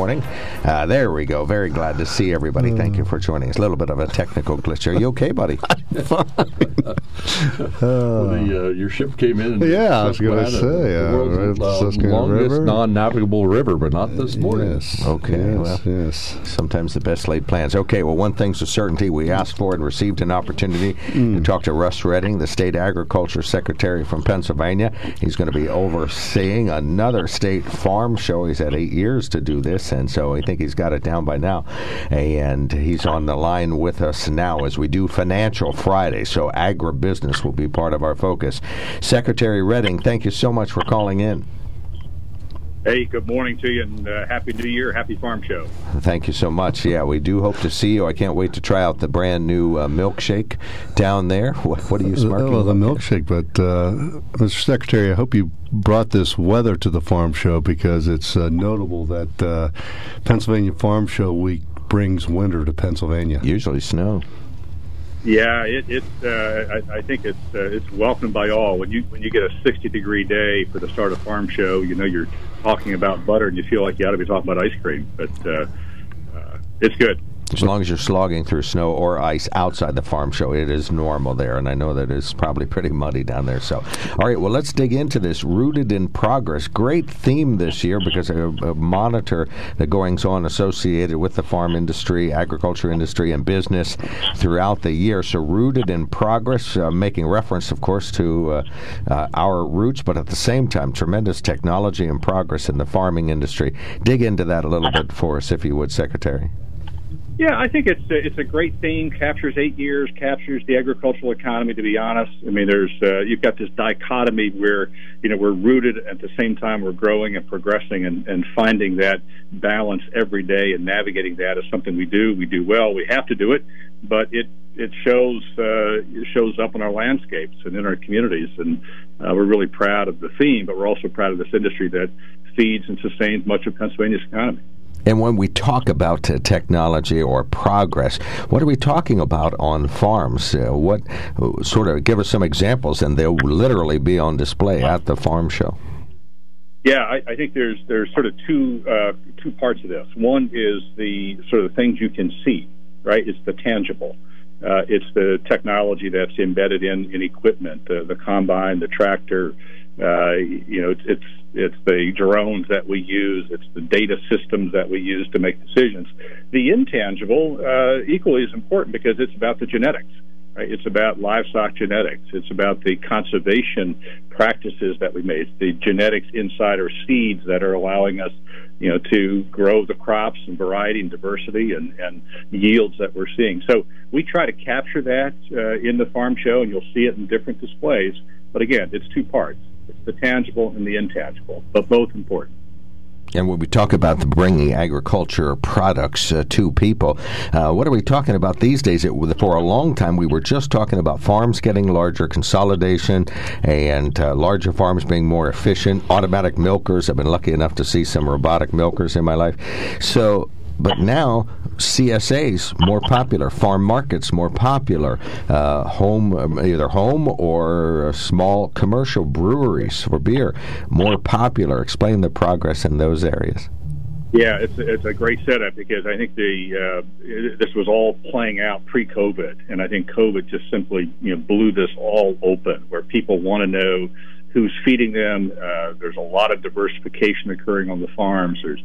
Morning. Uh, there we go. Very glad to see everybody. Thank you for joining us. A little bit of a technical glitch. Are you okay, buddy? well, the, uh, your ship came in. Yeah, I was going to say, the uh, world's right, uh, longest River. non-navigable river, but not this morning. Yes. Okay, Yes. well. yes. Sometimes the best laid plans. Okay, well, one thing's a certainty. We asked for and received an opportunity to talk to Russ Redding, the state agriculture secretary from Pennsylvania. He's going to be overseeing another state farm show. He's had eight years to do this, and so I think he's got it down by now. And he's on the line with us now as we do Financial Friday. So agribusiness will be part of our focus. Secretary Redding, thank you so much for calling in. Hey, good morning to you, and uh, happy New Year, happy Farm Show. Thank you so much. Yeah, we do hope to see you. I can't wait to try out the brand new uh, milkshake down there. What, what are you smirking? Oh, the milkshake. But, uh, Mr. Secretary, I hope you brought this weather to the farm show because it's uh, notable that uh, Pennsylvania Farm Show Week brings winter to Pennsylvania. Usually snow. Yeah, it, it uh, I, I think it's uh, it's welcomed by all. When you when you get a 60 degree day for the start of Farm Show, you know you're talking about butter, and you feel like you ought to be talking about ice cream. But uh, uh, it's good. As long as you're slogging through snow or ice outside the farm show, it is normal there, and I know that it's probably pretty muddy down there. So, all right, well, let's dig into this. Rooted in progress, great theme this year because I monitor the goings on associated with the farm industry, agriculture industry, and business throughout the year. So, rooted in progress, uh, making reference, of course, to uh, uh, our roots, but at the same time, tremendous technology and progress in the farming industry. Dig into that a little bit for us, if you would, Secretary. Yeah, I think it's a, it's a great theme. Captures eight years, captures the agricultural economy. To be honest, I mean, there's uh, you've got this dichotomy where you know we're rooted at the same time we're growing and progressing, and, and finding that balance every day and navigating that is something we do. We do well. We have to do it, but it it shows uh, it shows up in our landscapes and in our communities, and uh, we're really proud of the theme. But we're also proud of this industry that feeds and sustains much of Pennsylvania's economy. And when we talk about uh, technology or progress, what are we talking about on farms? Uh, what uh, sort of give us some examples, and they'll literally be on display at the farm show. Yeah, I, I think there's there's sort of two uh, two parts of this. One is the sort of things you can see, right? It's the tangible. Uh, it's the technology that's embedded in, in equipment, the, the combine, the tractor. Uh, you know, it's, it's it's the drones that we use. It's the data systems that we use to make decisions. The intangible uh, equally is important because it's about the genetics. Right? It's about livestock genetics. It's about the conservation practices that we made. It's the genetics inside our seeds that are allowing us, you know, to grow the crops and variety and diversity and, and yields that we're seeing. So we try to capture that uh, in the farm show, and you'll see it in different displays. But again, it's two parts. The tangible and the intangible, but both important. And when we talk about the bringing agriculture products uh, to people, uh, what are we talking about these days? It, for a long time, we were just talking about farms getting larger, consolidation, and uh, larger farms being more efficient. Automatic milkers. I've been lucky enough to see some robotic milkers in my life. So but now CSAs more popular, farm markets more popular, uh, home um, either home or small commercial breweries for beer more popular. Explain the progress in those areas. Yeah, it's it's a great setup because I think the uh, this was all playing out pre-COVID, and I think COVID just simply you know blew this all open, where people want to know who's feeding them. Uh, there's a lot of diversification occurring on the farms. There's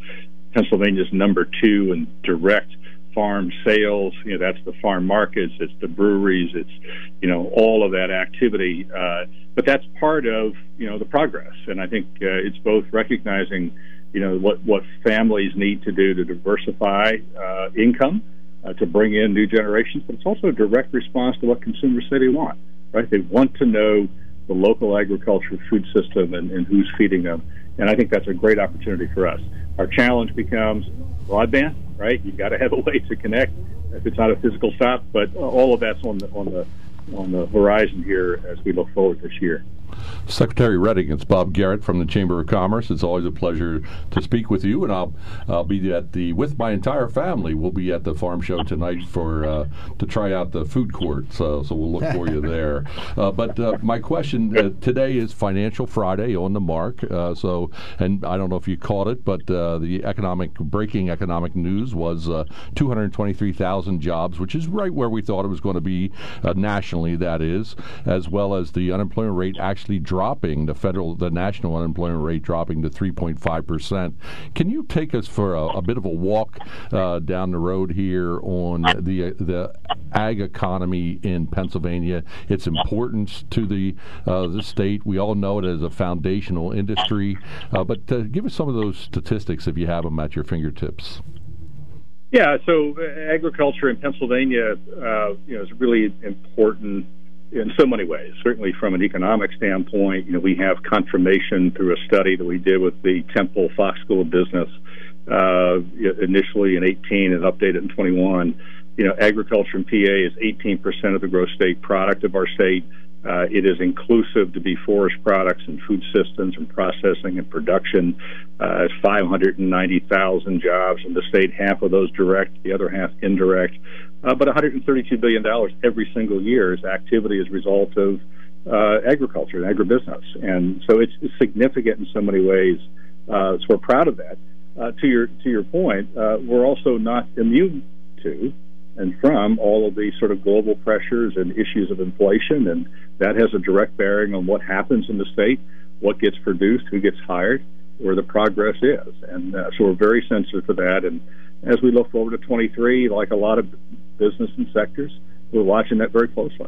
Pennsylvania's number two in direct farm sales. You know, that's the farm markets, it's the breweries, it's you know all of that activity. Uh, but that's part of you know the progress, and I think uh, it's both recognizing you know what what families need to do to diversify uh, income uh, to bring in new generations, but it's also a direct response to what consumers say they want. right? They want to know the local agriculture food system and, and who's feeding them. And I think that's a great opportunity for us. Our challenge becomes broadband, right? You've got to have a way to connect if it's not a physical stop, but all of that's on the on the on the horizon here as we look forward this year. Secretary Redding, it's Bob Garrett from the Chamber of Commerce. It's always a pleasure to speak with you, and I'll I'll be at the with my entire family. We'll be at the farm show tonight for uh, to try out the food court. So so we'll look for you there. Uh, but uh, my question uh, today is Financial Friday on the mark. Uh, so and I don't know if you caught it, but uh, the economic breaking economic news was 223,000 jobs, which is right where we thought it was going to be nationally. That is, as well as the unemployment rate actually dropping, the federal, the national unemployment rate dropping to 3.5 percent. Can you take us for a, a bit of a walk uh, down the road here on the the ag economy in Pennsylvania, its importance to the uh, the state? We all know it as a foundational industry, uh, but uh, give us some of those statistics if you have them at your fingertips. Yeah, so uh, agriculture in Pennsylvania, uh, you know, is really important in so many ways. Certainly, from an economic standpoint, you know, we have confirmation through a study that we did with the Temple Fox School of Business uh, initially in 18 and updated in 21. You know, agriculture in PA is 18% of the gross state product of our state. Uh, it is inclusive to be forest products and food systems and processing and production. Uh, it's 590,000 jobs in the state, half of those direct, the other half indirect. Uh, but 132 billion dollars every single year is activity as a result of uh, agriculture and agribusiness, and so it's, significant in so many ways. Uh, so we're proud of that. Uh, to your to your point, uh, we're also not immune to and from all of these sort of global pressures and issues of inflation, and that has a direct bearing on what happens in the state, what gets produced, who gets hired, where the progress is, and uh, so we're very sensitive to that. And as we look forward to 23, like a lot of business and sectors, we're watching that very closely.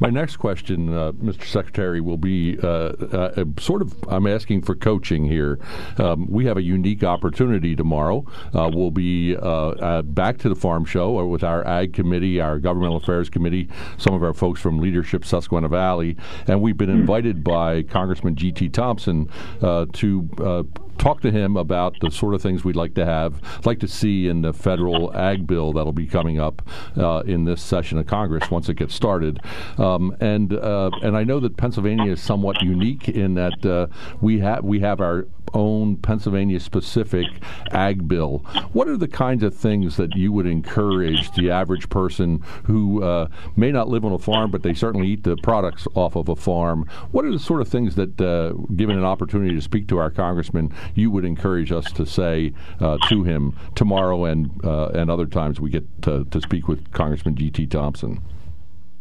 My next question, uh, Mr. Secretary, will be uh, uh, sort of I'm asking for coaching here. Um, we have a unique opportunity tomorrow. Uh, we'll be uh, back to the farm show with our Ag Committee, our Governmental Affairs Committee, some of our folks from Leadership Susquehanna Valley, and we've been hmm. invited by Congressman G.T. Thompson uh, to talk to him about the sort of things we'd like to have, like to see in the federal ag bill that'll be coming up uh, in this session of Congress once it gets started. Um, and uh, and I know that Pennsylvania is somewhat unique in that uh, we have we have our own Pennsylvania specific ag bill. What are the kinds of things that you would encourage the average person who uh, may not live on a farm, but they certainly eat the products off of a farm? What are the sort of things that, uh, given an opportunity to speak to our congressman, you would encourage us to say uh, to him tomorrow and uh, and other times we get to, to speak with Congressman G.T. Thompson?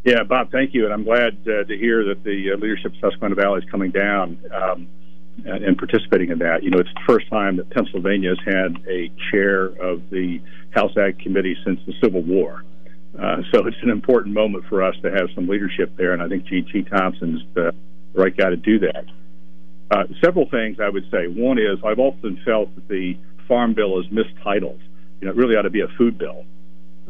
Yeah, Bob, thank you, and I'm glad uh, to hear that the leadership of Susquehanna Valley is coming down. Um, and, and participating in that. You know, it's the first time that Pennsylvania has had a chair of the House Ag Committee since the Civil War. Uh, so it's an important moment for us to have some leadership there, and I think G.T. Thompson's the right guy to do that. Uh, several things I would say. One is I've often felt that the Farm Bill is mistitled. You know, it really ought to be a food bill.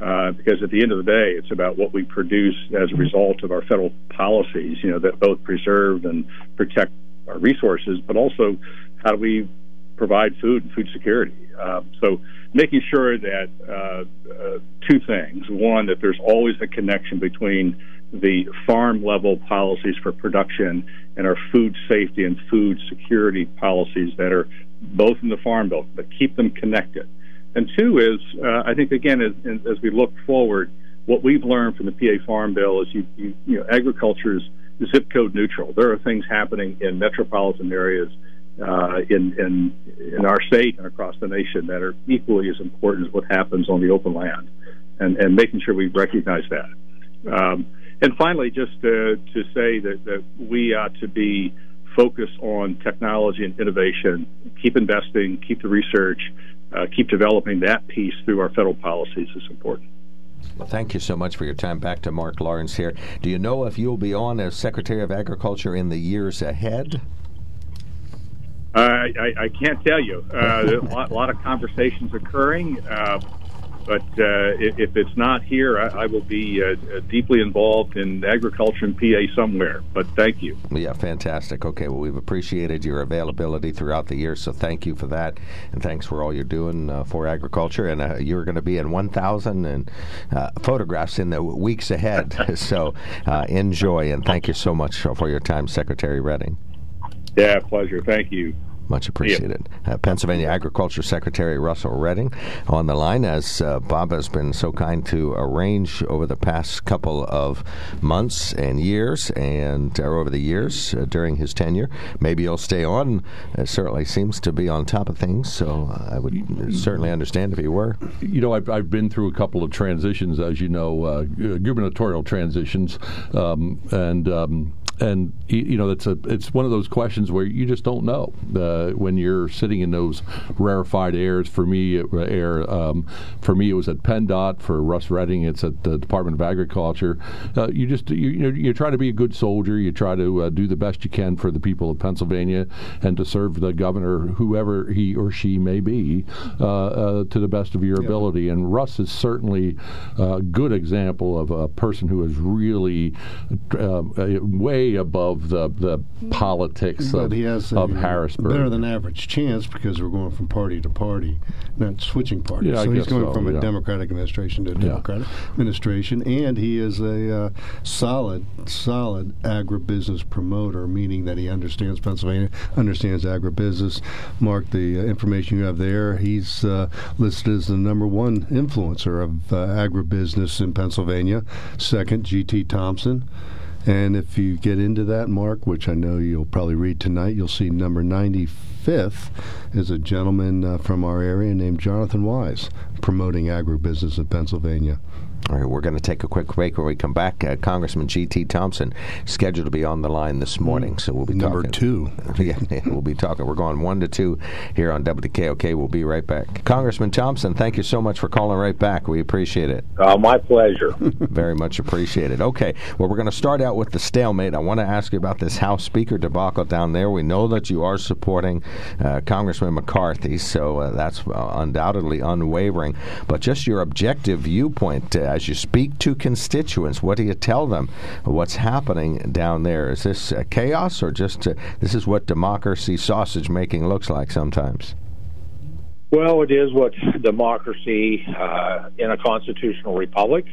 Uh, because at the end of the day, it's about what we produce as a result of our federal policies, you know, that both preserve and protect our resources, but also how do we provide food and food security. Uh, so making sure that uh, uh, two things: one, that there's always a connection between the farm level policies for production and our food safety and food security policies that are both in the farm bill, but keep them connected. And two is, uh, I think again, as, as we look forward, what we've learned from the PA Farm Bill is you, you, you know agriculture is zip code neutral. There are things happening in metropolitan areas uh, in, in in our state and across the nation that are equally as important as what happens on the open land, and and making sure we recognize that. Um, and finally, just to, to say that, that we ought to be focused on technology and innovation, keep investing, keep the research, uh, keep developing that piece through our federal policies is important. Well, thank you so much for your time. Back to Mark Lawrence here. Do you know if you'll be on as Secretary of Agriculture in the years ahead? Uh, I, I, can't tell you. Uh, a lot, lot, of conversations occurring. Uh, But uh, if, if, it's not here, I, I will be uh, deeply involved in agriculture in PA somewhere. But thank you. Yeah, fantastic. Okay, well, we've appreciated your availability throughout the year, so thank you for that, and thanks for all you're doing uh, for agriculture. And uh, you're going to be in 1,000 and uh, photographs in the weeks ahead. so uh, enjoy, and thank you so much for your time, Secretary Redding. Yeah, pleasure. Thank you. Much appreciated. Uh, Pennsylvania Agriculture Secretary Russell Redding on the line, as uh, Bob has been so kind to arrange over the past couple of months and years, and uh, over the years uh, during his tenure. Maybe he'll stay on. It certainly seems to be on top of things, so I would certainly understand if he were. You know, I've, I've been through a couple of transitions, as you know, uh, gubernatorial transitions, um, and um, and you know it's a it's one of those questions where you just don't know uh, when you're sitting in those rarefied airs. For me, air um, for me it was at PennDOT. For Russ Redding, it's at the Department of Agriculture. Uh, you just you, you, know, you try to be a good soldier. You try to uh, do the best you can for the people of Pennsylvania and to serve the governor, whoever he or she may be, uh, uh, to the best of your yeah. ability. And Russ is certainly a good example of a person who is really uh, way above the the politics but of, he has a, of Harrisburg. Better than average chance because we're going from party to party, not switching parties. Yeah, so I he's going so, from yeah. a Democratic administration to a Democratic yeah. administration, and he is a uh, solid, solid agribusiness promoter, meaning that he understands Pennsylvania, understands agribusiness. Mark, the uh, information you have there, he's uh, listed as the number one influencer of uh, agribusiness in Pennsylvania. Second, G.T. Thompson. And if you get into that, Mark, which I know you'll probably read tonight, you'll see number 95th is a gentleman uh, from our area named Jonathan Weis promoting agribusiness in Pennsylvania. All right, we're going to take a quick break. When we come back, uh, Congressman G.T. Thompson scheduled to be on the line this morning, so we'll be number talking. two. yeah, we'll be talking. We're going one to two here on WKOK. We'll be right back. Congressman Thompson, thank you so much for calling right back. We appreciate it. Uh, my pleasure. Very much appreciated. Okay, well, we're going to start out with the stalemate. I want to ask you about this House Speaker debacle down there. We know that you are supporting uh, Congressman McCarthy, so uh, that's uh, undoubtedly unwavering. But just your objective viewpoint uh, as you speak to constituents, what do you tell them? What's happening down there? Is this uh, chaos or just uh, this is what democracy sausage making looks like sometimes? Well, it is what democracy uh, in a constitutional republic,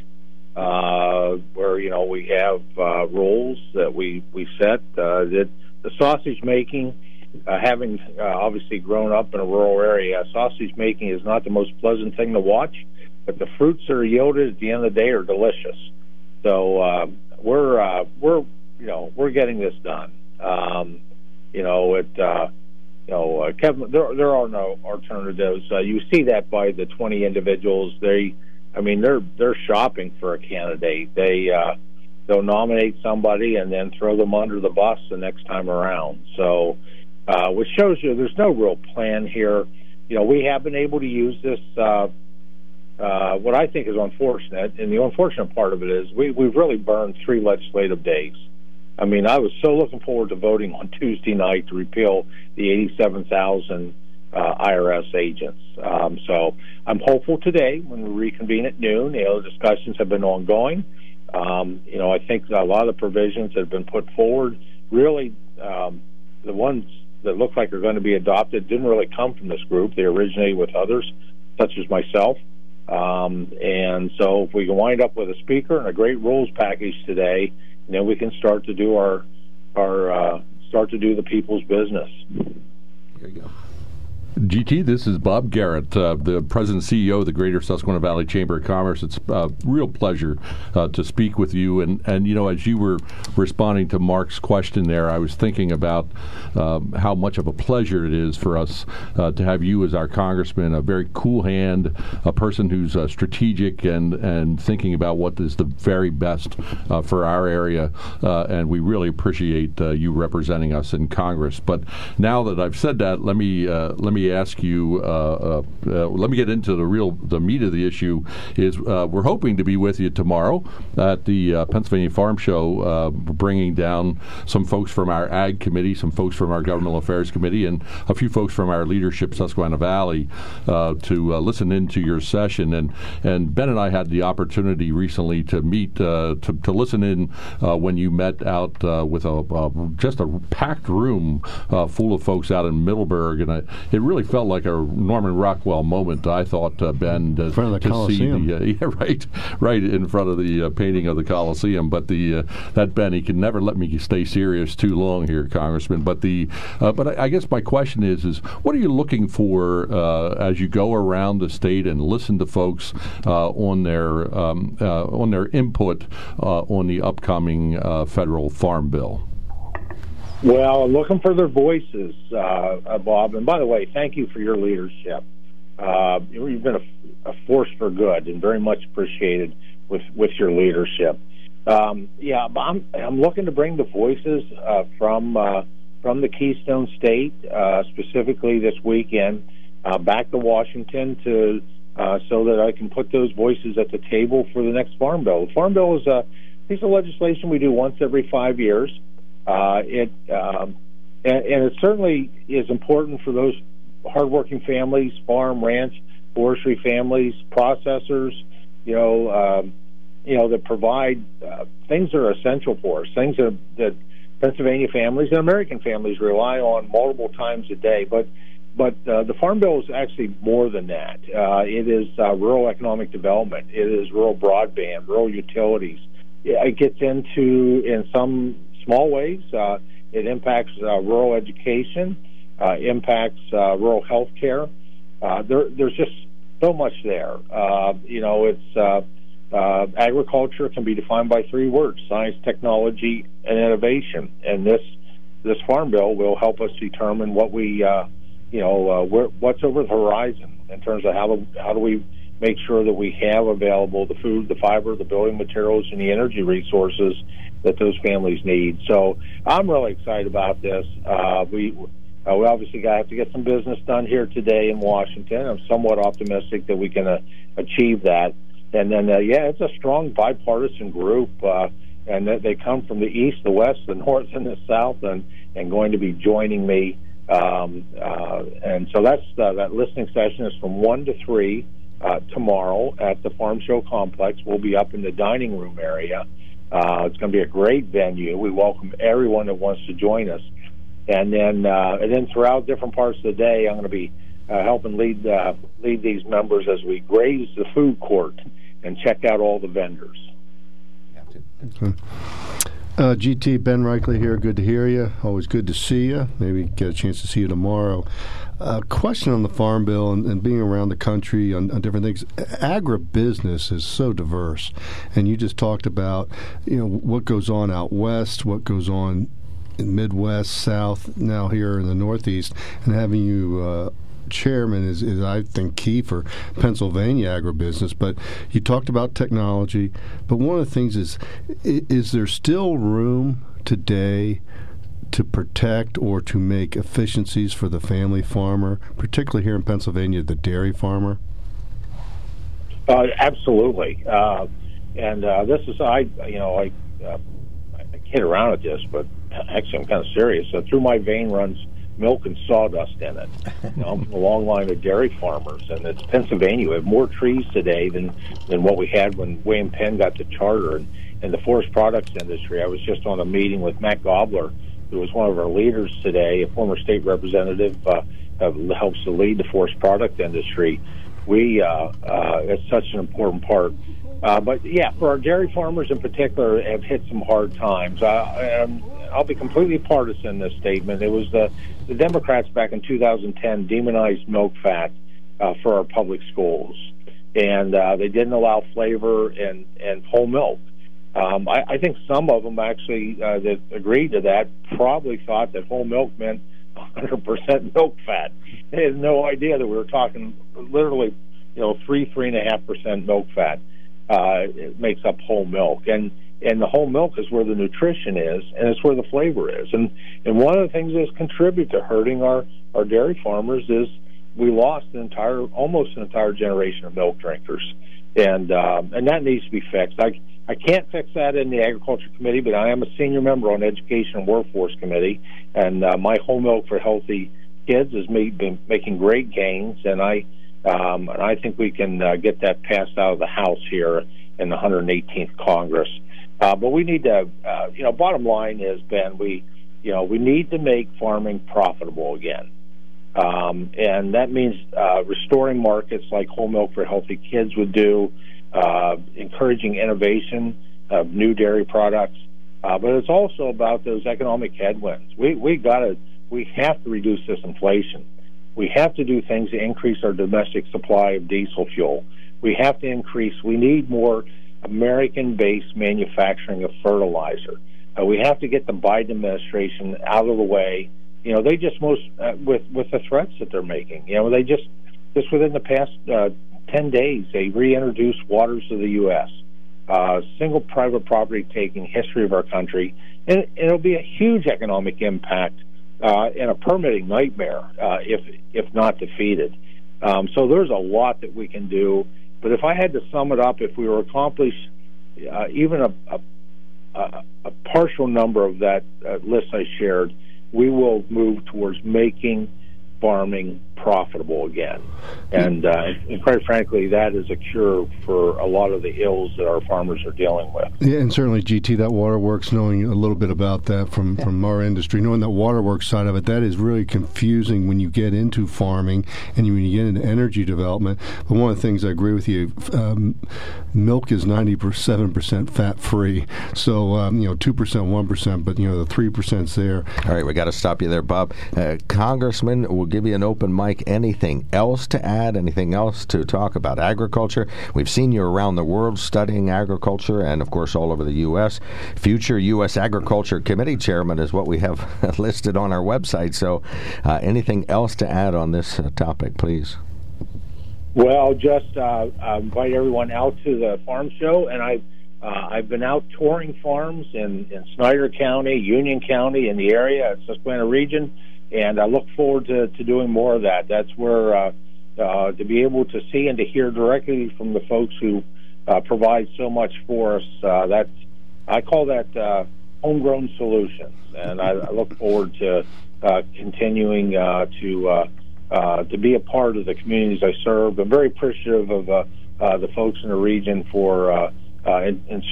uh, where you know we have uh, rules that we we set. Uh, that the sausage making, having obviously grown up in a rural area, sausage making is not the most pleasant thing to watch but the fruits that are yielded at the end of the day are delicious. So uh, we're uh, we're you know we're getting this done. Um, you know it. Uh, you know, uh, Kevin, there there are no alternatives. Uh, you see that by the 20 individuals. They, I mean, they're they're shopping for a candidate. They uh, they'll nominate somebody and then throw them under the bus the next time around. So, uh, which shows you there's no real plan here. You know, we have been able to use this uh, uh, what I think is unfortunate, and the unfortunate part of it is we, we've really burned three legislative days. I mean, I was so looking forward to voting on Tuesday night to repeal the 87,000 uh, IRS agents. Um, so I'm hopeful today when we reconvene at noon. You know, discussions have been ongoing. Um, you know, I think a lot of the provisions that have been put forward really, um, the ones that look like are going to be adopted didn't really come from this group. They originated with others, such as myself. Um, and so if we can wind up with a speaker and a great rules package today, then we can start to do our our uh, start to do the people's business. There you go. GT, this is Bob Garrett, uh, the president CEO of the Greater Susquehanna Valley Chamber of Commerce. It's a real pleasure uh, to speak with you. And, and, you know, as you were responding to Mark's question there, I was thinking about um, how much of a pleasure it is for us uh, to have you as our congressman, a very cool hand, a person who's uh, strategic and, and thinking about what is the very best uh, for our area. Uh, and we really appreciate you representing us in Congress. But now that I've said that, let me let me me ask you. Uh, uh, uh, let me get into the real the meat of the issue. Is uh, we're hoping to be with you tomorrow at the uh, Pennsylvania Farm Show, bringing down some folks from our Ag Committee, some folks from our Governmental Affairs Committee, and a few folks from our leadership Susquehanna Valley to listen into your session. And and Ben and I had the opportunity recently to meet to, to listen in when you met out with a just a packed room uh, full of folks out in Middleburg, and I, it really felt like a Norman Rockwell moment. I thought uh, Ben to, in front of the Coliseum. Uh, yeah, right, right in front of the uh, painting of the Coliseum. But the uh, that Ben, he can never let me stay serious too long here, Congressman. But the uh, but I, I, guess my question is is what are you looking for as you go around the state and listen to folks on their um, on their input on the upcoming federal farm bill? Well, I'm looking for their voices, uh, uh, Bob. And by the way, thank you for your leadership. Uh, you've been a, a, force for good and very much appreciated with, with your leadership. Um, yeah, I'm, I'm looking to bring the voices uh, from uh, from the Keystone State, uh, specifically this weekend, back to Washington to so that I can put those voices at the table for the next Farm Bill. The Farm Bill is a piece of legislation we do once every five years. Uh, it um, and, and, it certainly is important for those hardworking families, farm, ranch, forestry families, processors. You know, um, you know that provide uh, things that are essential for us, things that, that Pennsylvania families and American families rely on multiple times a day. But but uh, the Farm Bill is actually more than that. Uh, it is uh, rural economic development. It is rural broadband, rural utilities. It gets into in some small ways. Uh, it impacts uh, rural education, uh, impacts uh, rural health care. Uh, there, there's just so much there. Uh, you know, it's uh, uh, agriculture can be defined by three words: science, technology, and innovation. And this this farm bill will help us determine what we, uh, you know, uh, what's over the horizon in terms of how do, how do we make sure that we have available the food, the fiber, the building materials, and the energy resources that those families need. So I'm really excited about this. Uh, we uh, we obviously got have to get some business done here today in Washington. I'm somewhat optimistic that we can uh, achieve that. And then, uh, yeah, it's a strong bipartisan group, uh, and they come from the east, the west, the north, and the south, and and going to be joining me. Um, uh, and so that's uh, that listening session is from one to three uh, tomorrow at the Farm Show Complex. We'll be up in the dining room area. Uh, it's going to be a great venue. We welcome everyone that wants to join us. And then, uh, and then throughout different parts of the day, I'm going to be uh, helping lead uh, lead these members as we graze the food court and check out all the vendors. Uh, GT Ben Reichley here. Good to hear you. Always good to see you. Maybe get a chance to see you tomorrow. A question on the farm bill and, and being around the country on, on, different things. Agribusiness is so diverse, and you just talked about you know what goes on out west, what goes on in Midwest, South, now here in the Northeast, and having you. Uh, chairman is, is, I think, key for Pennsylvania agribusiness. But you talked about technology. But one of the things is, is there still room today to protect or to make efficiencies for the family farmer, particularly here in Pennsylvania, the dairy farmer? Uh, absolutely. Uh, and uh, this is, I, you know, I, uh, I kid around with this, but actually I'm kind of serious. So through my vein runs milk and sawdust in it. You know, I'm a long line of dairy farmers, and it's Pennsylvania. We have more trees today than than what we had when William Penn got the charter. And in the forest products industry, I was just on a meeting with Matt Gabler who was one of our leaders today, a former state representative, uh, helps to lead the forest product industry. We uh, uh, it's such an important part. Uh, but yeah, for our dairy farmers in particular, have hit some hard times. Uh, um, I'll be completely partisan in this statement. It was the the Democrats back in 2010 demonized milk fat uh, for our public schools, and they didn't allow flavor and and whole milk. Um, I, I think some of them actually uh, that agreed to that probably thought that whole milk meant 100% milk fat. They had no idea that we were talking literally, you know, three three and a half percent milk fat uh, makes up whole milk, and and the whole milk is where the nutrition is, and it's where the flavor is. And and one of the things that's contribute to hurting our our dairy farmers is we lost an entire, almost an entire generation of milk drinkers, and um, and that needs to be fixed. I I can't fix that in the agriculture committee, but I am a senior member on education and workforce committee, and uh, my whole milk for healthy kids has made, been making great gains, and I um, and I think we can uh, get that passed out of the House here in the 118th Congress. Uh, but we need to, uh, you know, bottom line is Ben, we, you know, we need to make farming profitable again. Um, and that means uh, restoring markets like whole milk for healthy kids would do, uh, encouraging innovation of new dairy products. Uh, but it's also about those economic headwinds. We we got to we have to reduce this inflation. We have to do things to increase our domestic supply of diesel fuel. We have to increase. We need more American-based manufacturing of fertilizer. Uh, we have to get the Biden administration out of the way you know, they just most uh, with with the threats that they're making. You know, they just just within the past uh, ten days they reintroduced waters of the U.S. Uh, single private property taking history of our country, and it'll be a huge economic impact uh, and a permitting nightmare uh, if if not defeated. Um, so there's a lot that we can do. But if I had to sum it up, if we were accomplish uh, even a, a, a partial number of that uh, list I shared, we will move towards making farming profitable again. And, uh, and quite frankly, that is a cure for a lot of the ills that our farmers are dealing with. Yeah, and certainly, GT, that waterworks, knowing a little bit about that from, from our industry, knowing that waterworks side of it, that is really confusing when you get into farming and when you get into energy development. But one of the things I agree with you, um, milk is 97% fat free. So, um, you know, 2%, 1%, but, you know, the 3%'s there. All right, we got to stop you there, Bob. Uh, Congressman, we'll give you an open mic anything else to add? Anything else to talk about agriculture? We've seen you around the world studying agriculture and, of course, all over the U.S. Future U.S. Agriculture Committee Chairman is what we have listed on our website. So, uh, anything else to add on this uh, topic, please? Well, just uh, invite everyone out to the farm show, and I. Uh, I've been out touring farms in, in Snyder County, Union County, in the area, Susquehanna region, and I look forward to, to doing more of that. That's where uh, uh, to be able to see and to hear directly from the folks who uh, provide so much for us. Uh, that's I call that uh, homegrown solutions, and I, I look forward to uh, continuing uh, to uh, uh, to be a part of the communities I serve. I'm very appreciative of uh, uh, the folks in the region for uh, uh, and, and,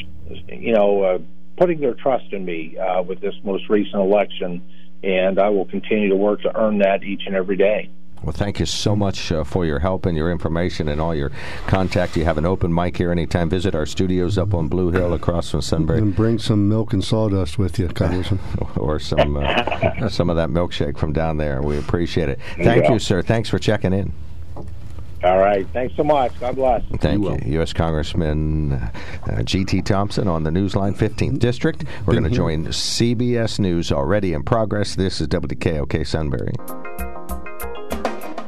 you know uh, putting their trust in me uh, with this most recent election and I will continue to work to earn that each and every day. Well, thank you so much uh, for your help and your information and all your contact. You have an open mic here anytime. Visit our studios up on Blue Hill across from Sunbury. And bring some milk and sawdust with you, Congressman. or some uh, some of that milkshake from down there. We appreciate it. Thank you, sir. Thanks for checking in. All right. Thanks so much. God bless. Thank you. you. U.S. Congressman uh, G.T. Thompson on the Newsline 15th District. We're going to join CBS News already in progress. This is WKOK Sunbury.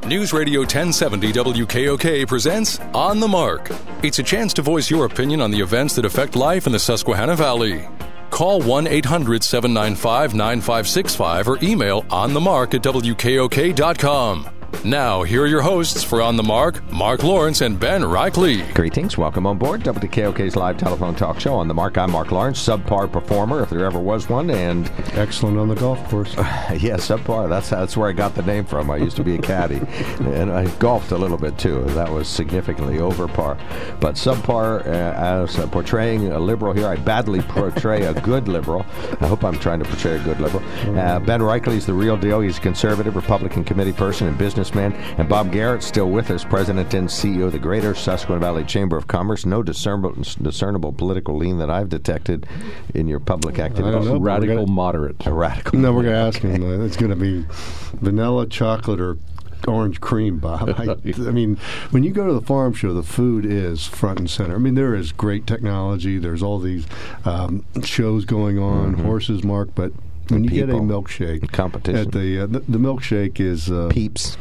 News Radio 1070 WKOK presents On the Mark. It's a chance to voice your opinion on the events that affect life in the Susquehanna Valley. Call 1 800 795 9565 or email onthemark at WKOK.com. Now, here are your hosts for On the Mark, Mark Lawrence and Ben Reichley. Greetings. Welcome on board WKOK's live telephone talk show. On the Mark, I'm Mark Lawrence, subpar performer, if there ever was one, and... Excellent on the golf course. Uh, yeah, subpar. That's, that's where I got the name from. I used to be a caddy, and I golfed a little bit, too. That was significantly over par. But subpar, uh, as uh, portraying a liberal here, I badly portray a good liberal. I hope I'm trying to portray a good liberal. Uh, ben Reichley's the real deal. He's a conservative Republican committee person and business businessman. And Bob Garrett still with us, President and CEO of the Greater Susquehanna Valley Chamber of Commerce. No discernible, discernible political lean that I've detected in your public activity. Know, radical gonna, moderate. A radical. No, we're going to ask him. Uh, it's going to be vanilla, chocolate, or orange cream, Bob. I, I, mean, when you go to the farm show, the food is front and center. I mean, there is great technology. There's all these um, shows going on, mm-hmm. horses, Mark, but when you get a milkshake competition. at the uh, the, the, milkshake is uh, peeps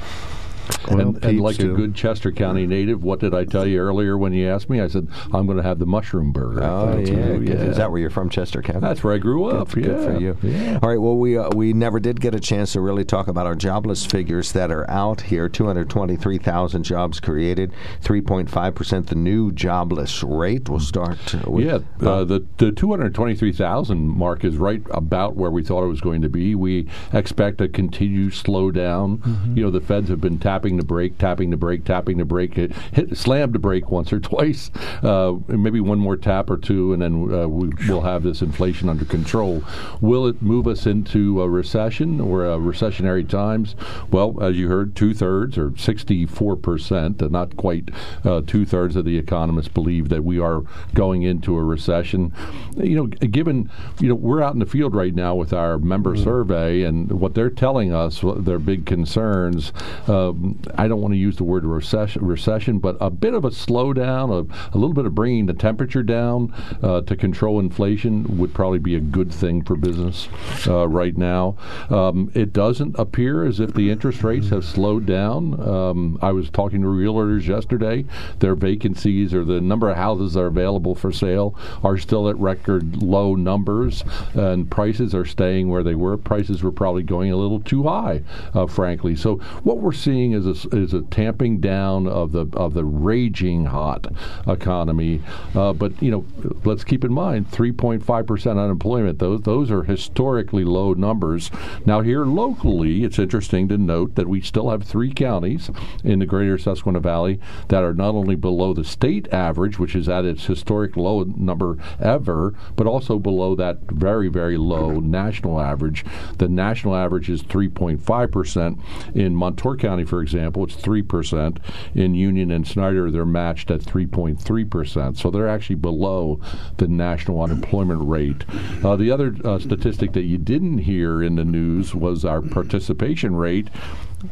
and, and, like too. a good Chester County native, what did I tell you earlier when you asked me? I said I'm going to have the mushroom burger. Oh yeah. yeah. is that where you're from, Chester County? That's where I grew up. Good, yeah. good for you. Yeah. All right. Well, we uh, we never did get a chance to really talk about our jobless figures that are out here. 223,000 jobs created, 3.5 percent the new jobless rate. We'll start. With, yeah, uh, the the 223,000 mark is right about where we thought it was going to be. We expect a continued slowdown. Mm-hmm. You know, the Feds have been tapping the brake, tapping the brake, tapping the brake, hit, hit slammed the brake once or twice, uh, maybe one more tap or two, and then uh, we, will have this inflation under control. Will it move us into a recession or a recessionary times? Well, as you heard, two thirds or 64 percent, uh, not quite uh, two thirds of the economists believe that we are going into a recession. You know, given you know we're out in the field right now with our member mm-hmm. survey, and what they're telling us, their big concerns. Um, I don't want to use the word recession, recession, but a bit of a slowdown, a, a little bit of bringing the temperature down uh, to control inflation would probably be a good thing for business uh, right now. Um, it doesn't appear as if the interest rates have slowed down. Um, I was talking to realtors yesterday. Their vacancies or the number of houses that are available for sale are still at record low numbers, and prices are staying where they were. Prices were probably going a little too high, uh, frankly. So what we're seeing is a, is a tamping down of the of the raging hot economy. Uh, but you know, let's keep in mind 3.5 percent unemployment. Those those are historically low numbers. Now here locally, it's interesting to note that we still have three counties in the Greater Susquehanna Valley that are not only below the state average, which is at its historic low number ever, but also below that very very low national average. The national average is 3.5 percent in Montour County, for example. It's three percent. In Union and Snyder, they're matched at 3.3 percent. So they're actually below the national unemployment rate. Uh, the other uh, statistic that you didn't hear in the news was our participation rate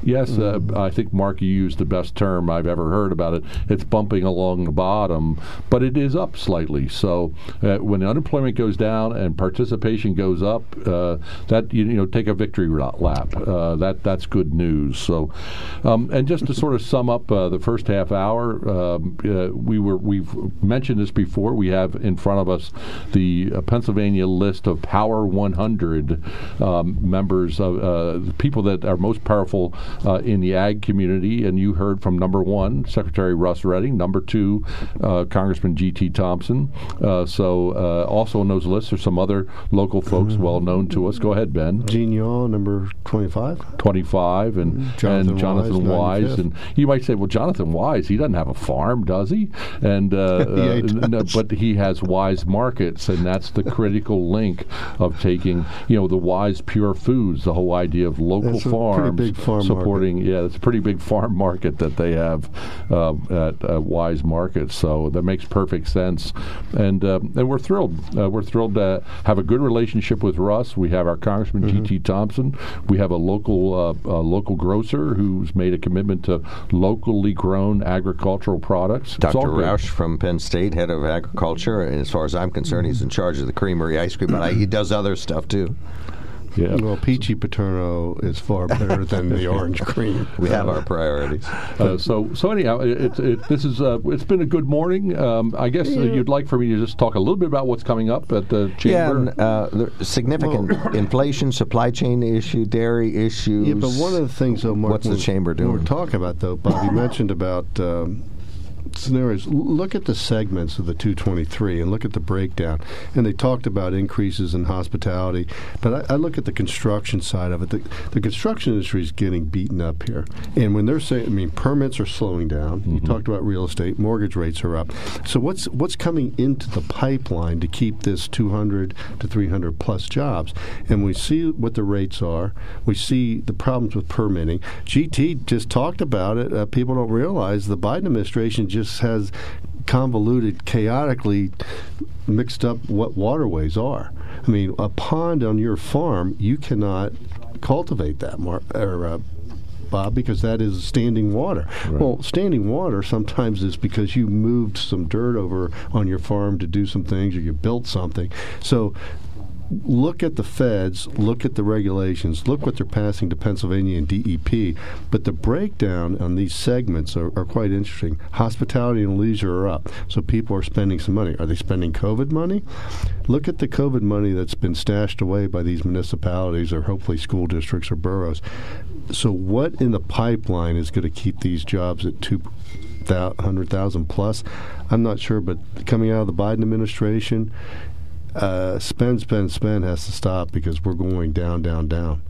Yes, uh, I think Mark you used the best term I've ever heard about it. It's bumping along the bottom, but it is up slightly. So uh, when unemployment goes down and participation goes up, uh, that you, know take a victory lap. Uh, that that's good news. So, um, and just to sort of sum up uh, the first half hour, um, uh, we were we've mentioned this before. We have in front of us the Pennsylvania list of Power 100 um, members of people that are most powerful uh, in the ag community. And you heard from number one, Secretary Russ Redding, number two, uh, Congressman G.T. Thompson. Uh, so uh, also on those lists are some other local folks mm-hmm. well known to us. Go ahead, Ben. Gene Yaw, number 25. 25, and mm-hmm. Jonathan and Jonathan Weis. Weis and you might say, well, Jonathan Weis, he doesn't have a farm, does he? And uh, yeah, he no, but he has Weis Markets, and that's the critical link of taking, you know, the Weis Pure Foods, the whole idea of local farms. big farm supporting. Market. Yeah, it's a pretty big farm market that they have uh, at uh, Weis Markets. So that makes perfect sense, and uh, and we're thrilled. Uh, we're thrilled to have a good relationship with Russ. We have our Congressman mm-hmm. G.T. Thompson. We have a local uh, a local grocer who's made a commitment to locally grown agricultural products. Dr. Roush from Penn State, head of agriculture. And as far as I'm concerned, mm-hmm. he's in charge of the creamery ice cream, but I, he does other stuff too. Yeah. Well, peachy paterno is far better than the orange cream. We have our priorities. Uh, so, so anyhow, it, it, this is uh, it's been a good morning. Um, I guess uh, yeah. you'd like for me to just talk a little bit about what's coming up at the chamber. Yeah, uh, significant well, inflation, supply chain issue, dairy issues. Yeah, but one of the things, though, Mark, what's the chamber doing? We're talking about though, Bob. You mentioned about. Um, scenarios. Look at the segments of the 223 and look at the breakdown. And they talked about increases in hospitality, but I, I look at the construction side of it. The, the, construction industry is getting beaten up here. And when they're saying, I mean, permits are slowing down. Mm-hmm. You talked about real estate, mortgage rates are up. So what's what's coming into the pipeline to keep this 200 to 300 plus jobs? And we see what the rates are. We see the problems with permitting. GT just talked about it. Uh, people don't realize the Biden administration just has convoluted, chaotically mixed up what waterways are. I mean, a pond on your farm, you cannot cultivate that, Mar- or uh, Bob, because that is standing water. Right. Well, standing water sometimes is because you moved some dirt over on your farm to do some things or you built something. So look at the feds, look at the regulations, look what they're passing to Pennsylvania and DEP. But the breakdown on these segments are, are, quite interesting. Hospitality and leisure are up, so people are spending some money. Are they spending COVID money? Look at the COVID money that's been stashed away by these municipalities or hopefully school districts or boroughs. So, what in the pipeline is going to keep these jobs at two hundred thousand plus? I'm not sure, but coming out of the Biden administration, uh, spend, spend, spend has to stop because we're going down, down, down.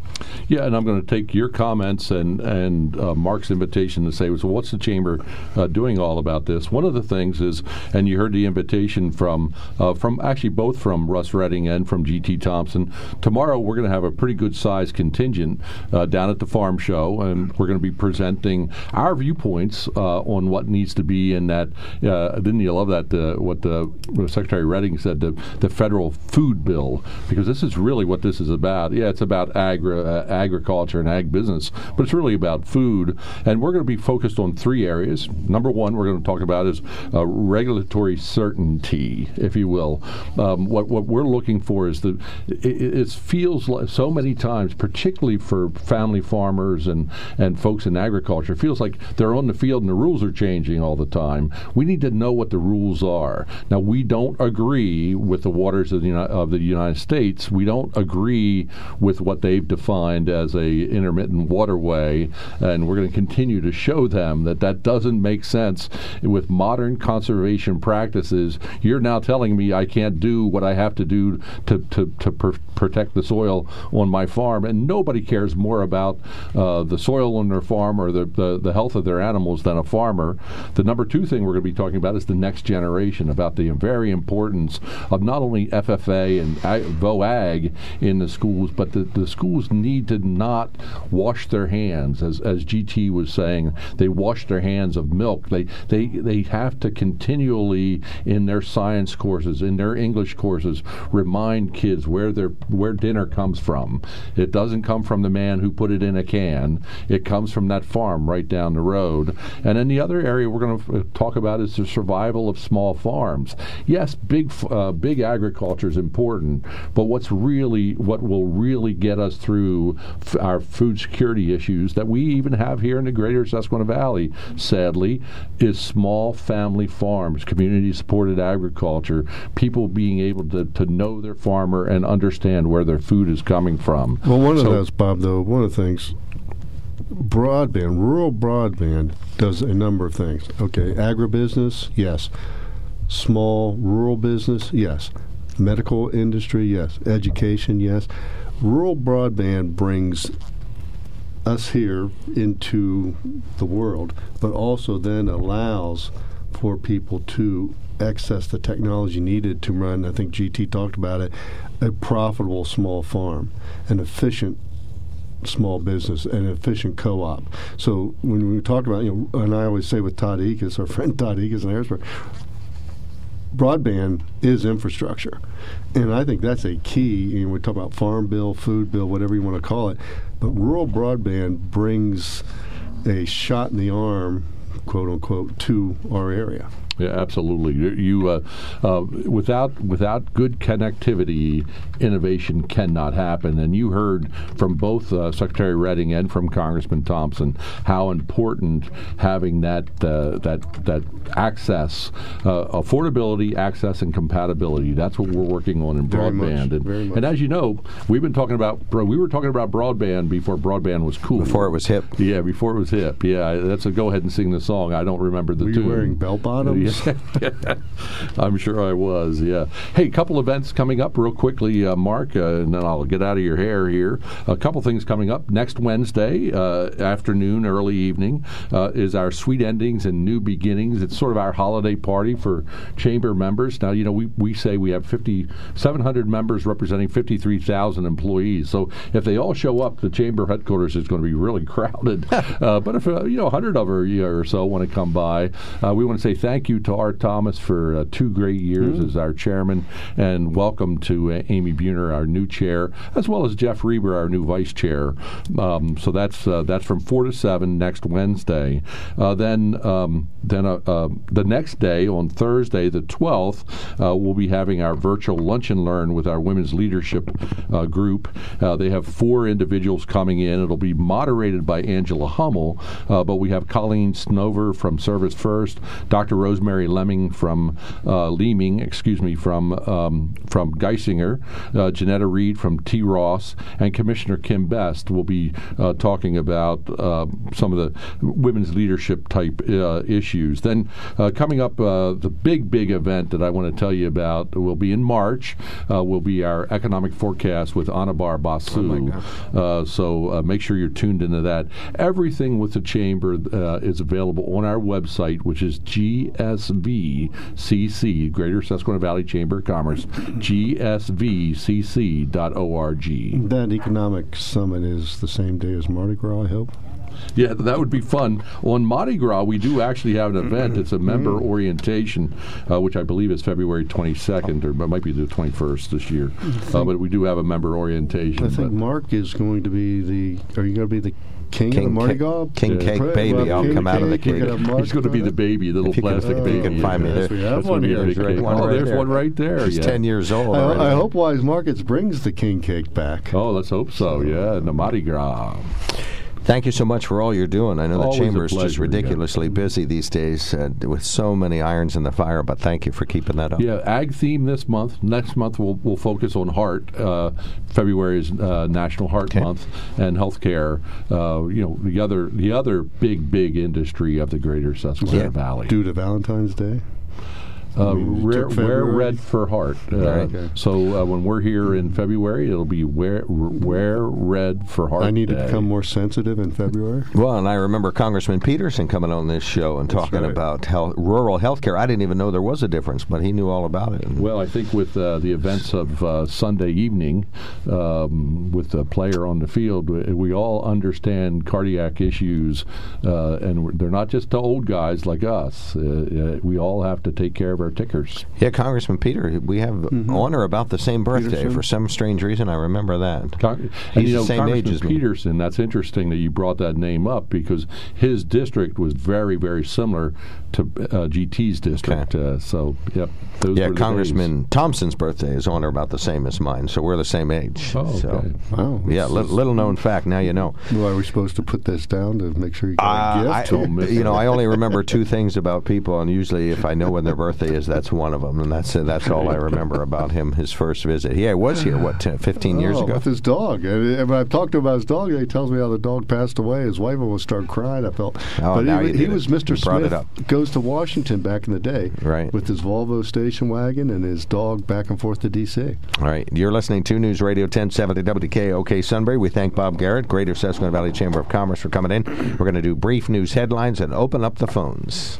Yeah, and I'm going to take your comments and and uh, Mark's invitation to say, so what's the chamber uh, doing all about this? One of the things is, and you heard the invitation from uh, from actually both from Russ Redding and from GT Thompson. Tomorrow we're going to have a pretty good sized contingent uh, down at the farm show, and we're going to be presenting our viewpoints uh, on what needs to be in that. Uh, didn't you love that? what the Secretary Redding said, the the federal food bill, because this is really what this is about. Yeah, it's about agri uh, agriculture and ag business, but it's really about food. And we're going to be focused on three areas. Number one, we're going to talk about is uh, regulatory certainty, if you will. Um, what what we're looking for is that it, it, feels like so many times, particularly for family farmers and and folks in agriculture, feels like they're on the field and the rules are changing all the time. We need to know what the rules are. Now we don't agree with the waters of the, of the United States. We don't agree with what they've defined defined as a intermittent waterway, and we're going to continue to show them that that doesn't make sense with modern conservation practices. You're now telling me I can't do what I have to do to to, to pr- protect the soil on my farm, and nobody cares more about uh, the soil on their farm or the, the the health of their animals than a farmer. The number two thing we're going to be talking about is the next generation, about the very importance of not only FFA and VOAG in the schools, but the, the schools need need to not wash their hands, as as GT was saying. They wash their hands of milk. They they they have to continually in their science courses, in their English courses, remind kids where their where dinner comes from. It doesn't come from the man who put it in a can. It comes from that farm right down the road. And then the other area we're going to talk about is the survival of small farms. Yes, big uh, big agriculture is important, but what's really what will really get us through f- our food security issues that we even have here in the greater Susquehanna Valley, sadly, is small family farms, community supported agriculture, people being able to, to know their farmer and understand where their food is coming from. Well, one so, of those, Bob, though, one of the things broadband, rural broadband does a number of things. Okay, agribusiness, yes. Small rural business, yes. Medical industry, yes. Education, yes rural broadband brings us here into the world, but also then allows for people to access the technology needed to run, I think GT talked about it, a profitable small farm, an efficient small business, an efficient co-op. So when we talk about, you know, and I always say with Todd Eachus, our friend Todd Eachus in Harrisburg, broadband is infrastructure. And I think that's a key. Know, we talk about farm bill, food bill, whatever you want to call it. But rural broadband brings a shot in the arm, quote unquote, to our area. Yeah, absolutely. You, uh, uh, without without good connectivity, innovation cannot happen. And you heard from both uh, Secretary Redding and from Congressman Thompson how important having that uh, that that access, uh, affordability, access, and compatibility. That's what we're working on in Very broadband. Much. And, and, as you know, we've been talking about we were talking about broadband before broadband was cool. Before it was hip. Yeah, before it was hip. Yeah, that's a go ahead and sing the song. I don't remember the were tune. You wearing bell bottoms? I'm sure I was. Yeah. Hey, a couple events coming up real quickly, uh, Mark, uh, and then I'll get out of your hair here. A couple things coming up next Wednesday uh, afternoon, early evening uh, is our sweet endings and new beginnings. It's sort of our holiday party for chamber members. Now, you know, we, we say we have 50, 700 members representing 53,000 employees. So if they all show up, the chamber headquarters is going to be really crowded. Uh, but if uh, you know 100 of you or so want to come by, we want to say thank you you to Art Thomas for uh, two great years Mm. as our chairman, and welcome to uh, Amy Buhner, our new chair, as well as Jeff Reber, our new vice chair. Um, so that's uh, that's from four to seven next Wednesday. Uh, then um, then uh, the next day on Thursday, the twelfth, uh, we'll be having our virtual lunch and learn with our women's leadership uh, group. Uh, they have four individuals coming in. It'll be moderated by Angela Hummel, uh, but we have Colleen Snover from Service First, Dr. Rosemary Lemming from uh, Leeming, excuse me, from um, from Geisinger, uh, Janetta Reed from T. Ross, and Commissioner Kim Best will be uh, talking about uh, some of the women's leadership type uh, issues. Then uh, coming up, uh, the big big event that I want to tell you about will be in March. Uh, will be our economic forecast with Anirban Basu. uh, so uh, make sure you're tuned into that. Everything with the chamber uh, is available on our website, which is GSVCC, Greater Susquehanna Valley Chamber of Commerce, GSVCC.org. That economic summit is the same day as Mardi Gras, I hope. Yeah, that would be fun. On Mardi Gras, we do actually have an event. It's a member Mm-hmm. orientation, uh, which I believe is February 22nd, or it might be the 21st this year. Uh, but we do have a member orientation. I think Mark is going to be the. Are you going to be the king, of the Mardi Cake- Gras? King Cake baby, well, I'll king come out of the you cake. could He's going to be the baby, the little If you can- plastic if you baby. can find me Yes, there. we have one here. Oh, there's right one oh, right there's there. one right there. He's yeah. 10 years old I. I hope Weis Markets brings the king cake back. Oh, let's hope so. Yeah, and the Mardi Gras. Thank you so much for all you're doing. I know the Always a chamber is just pleasure, yeah. ridiculously busy these days uh, with so many irons in the fire, but thank you for keeping that up. Yeah, ag theme this month. Next month we'll, we'll focus on heart. Uh, February is uh, National Heart Okay. Month and healthcare. Uh, you know the other the other big big industry of the Greater Susquehanna Yeah. Valley. Due to Valentine's Day. Uh, mean, you rare, wear red for heart. Uh, Okay. So uh, when we're here in February, it'll be wear wear red for heart. I need to become more sensitive in February. Well, and I remember Congressman Peterson coming on this show and talking right. about health, rural health care. I didn't even know there was a difference, but he knew all about it. Well, I think with uh, the events of uh, Sunday evening, um, with the player on the field, we, we all understand cardiac issues, uh, and they're not just the old guys like us. Uh, uh, we all have to take care of our tickers. yeah, Congressman Peter, we have on or about the same birthday. Peterson? For some strange reason, I remember that. Con- He's and you the know, same age Congressman as me. Peterson. That's interesting that you brought that name up because his district was very, very similar to uh, GT's district. Uh, so, yep, those Yeah, were the Congressman Thompson's birthday is on or about the same as mine, so we're the same age. Oh, okay. So, Wow. yeah, li- little known fact. Now you know. Well, are we supposed to put this down to make sure you got Uh, a I, gift? Don't you know. I only remember two things about people, and usually, if I know when their birthday is, that's one of them, and that's that's all I remember about him. His first visit. He was here what 10, 15 years oh, ago. with his dog. And, when I've talked to him about his dog, he tells me how the dog passed away. His wife almost started crying. I felt. Oh, but now he, he was Mr. You brought it Smith up. goes to Washington back in the day, Right. With his Volvo station wagon and his dog back and forth to D.C. All right, you're listening to News Radio 1070 WKOK Sunbury. We thank Bob Garrett, Greater Susquehanna Valley Chamber of Commerce, for coming in. We're going to do brief news headlines and open up the phones.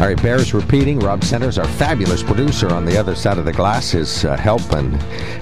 All right, Bears repeating. Rob Centers, our fabulous producer on the other side of the glass, his uh, help and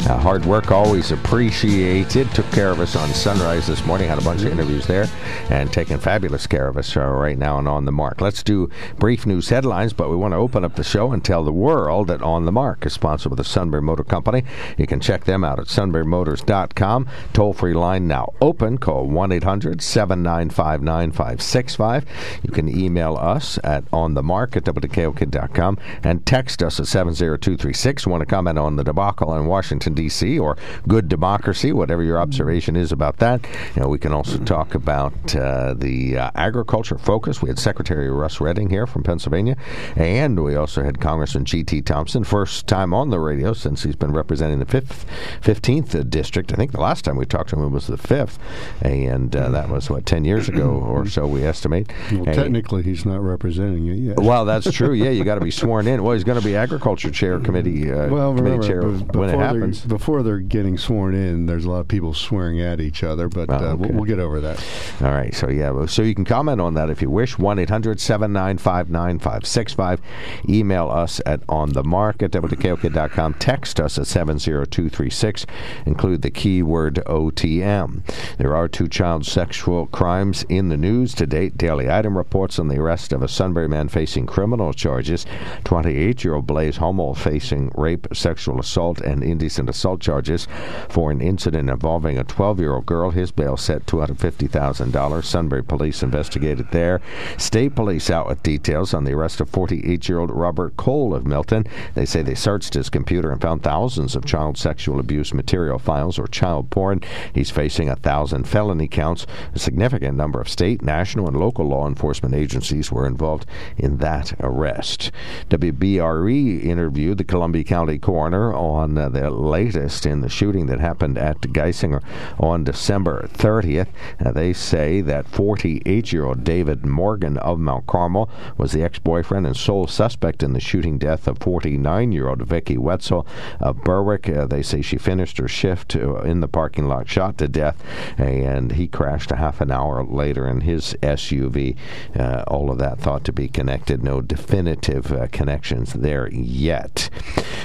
uh, hard work always appreciated. Took care of us on Sunrise this morning. Had a bunch of interviews there and taking fabulous care of us uh, right now and on the mark. Let's do brief news headlines, but we want to open up the show and tell the world that On the Mark is sponsored with the Sunbury Motor Company. You can check them out at sunburymotors.com. Toll free line now open. Call 1 800 795 9565. You can email us at On the Mark at WKOK.com and text us at 70236. Want to comment on the debacle in Washington, D.C. or good democracy, whatever your observation is about that. You know, we can also talk about uh, the uh, agriculture focus. We had Secretary Russ Redding here from Pennsylvania, and we also had Congressman G.T. Thompson, first time on the radio since he's been representing the fifth, 15th district. I think the last time we talked to him was the 5th, and uh, that was, what, 10 years ago or so, we estimate. Well, technically, he's not representing it yet. well, that's true. Yeah, you got to be sworn in. Well, he's going to be agriculture chair committee uh, well, committee chair b- when it before happens. They're, before they're getting sworn in, there's a lot of people swearing at each other, but Oh, uh, we'll, we'll get over that. All right. So yeah. So you can comment on that if you wish. One 9565 Email us at onthemark at wkok.com. Text us at seven zero two three six. Include the keyword OTM. There are two child sexual crimes in the news to date. Daily Item reports on the arrest of a Sunbury man facing criminal charges. 28-year-old Blaze Hummel facing rape, sexual assault, and indecent assault charges for an incident involving a 12-year-old girl. His bail set $250,000. Sunbury police investigated there. State police out with details on the arrest of 48-year-old Robert Cole of Milton. They say they searched his computer and found thousands of child sexual abuse material files or child porn. He's facing a thousand felony counts. A significant number of state, national, and local law enforcement agencies were involved in that arrest. WBRE interviewed the Columbia County coroner on uh, the latest in the shooting that happened at Geisinger on December 30th. Uh, they say that 48 year old David Morgan of Mount Carmel was the ex boyfriend and sole suspect in the shooting death of 49 year old Vicky Wetzel of Berwick. Uh, they say she finished her shift uh, in the parking lot, shot to death, and he crashed a half an hour later in his SUV. Uh, all of that thought to be connected. No definitive uh, connections there yet.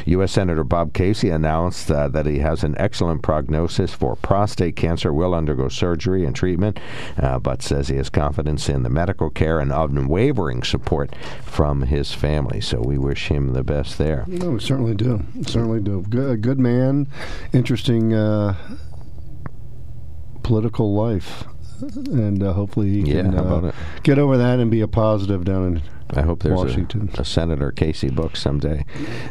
U.S. Senator Bob Casey announced uh, that he has an excellent prognosis for prostate cancer, will undergo surgery and treatment, uh, but says he has confidence in the medical care and unwavering support from his family. So we wish him the best there. No, we certainly do. Certainly do. Good, good man. Interesting uh, political life. And uh, hopefully he Yeah, can uh, get over that and be a positive down in I hope there's Washington. A, a Senator Casey book someday.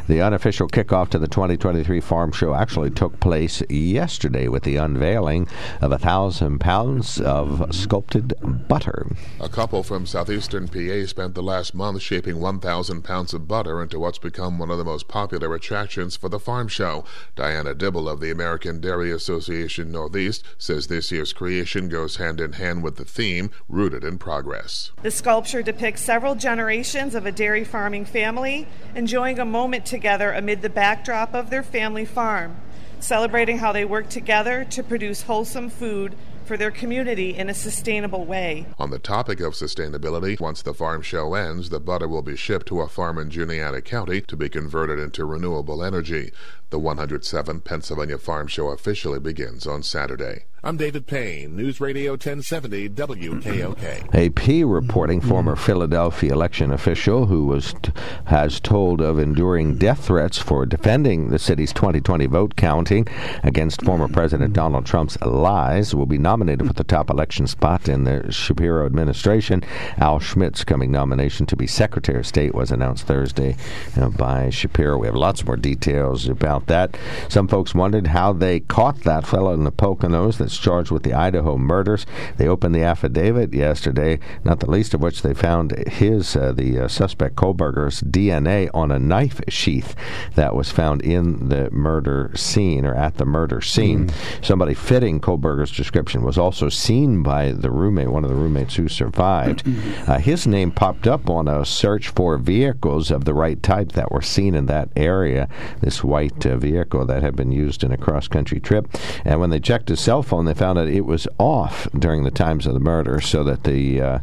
The unofficial kickoff to the 2023 Farm Show actually took place yesterday with the unveiling of a thousand pounds of sculpted butter. A couple from southeastern PA spent the last month shaping 1,000 pounds of butter into what's become one of the most popular attractions for the farm show. Diana Dibble of the American Dairy Association Northeast says this year's creation goes hand in hand with the theme, Rooted in Progress. The sculpture depicts several generations of a dairy farming family enjoying a moment together amid the backdrop of their family farm, celebrating how they work together to produce wholesome food for their community in a sustainable way. On the topic of sustainability, once the farm show ends, the butter will be shipped to a farm in Juniata County to be converted into renewable energy. The 107th Pennsylvania Farm Show officially begins on Saturday. I'm David Payne, News Radio 1070 WKOK. AP reporting former Philadelphia election official who was t- has told of enduring death threats for defending the city's 2020 vote counting against former President Donald Trump's lies will be nominated for the top election spot in the Shapiro administration. Al Schmidt's coming nomination to be Secretary of State was announced Thursday uh, by Shapiro. We have lots more details about that. Some folks wondered how they caught that fellow in the Poconos that's charged with the Idaho murders. They opened the affidavit yesterday, not the least of which they found his, uh, the uh, suspect Kohberger's DNA on a knife sheath that was found in the murder scene or at the murder scene. Somebody fitting Kohberger's description was also seen by the roommate, one of the roommates who survived. Uh, his name popped up on a search for vehicles of the right type that were seen in that area. This white vehicle that had been used in a cross country trip. And when they checked his cell phone, they found out it was off during the times of the murder, so that the uh,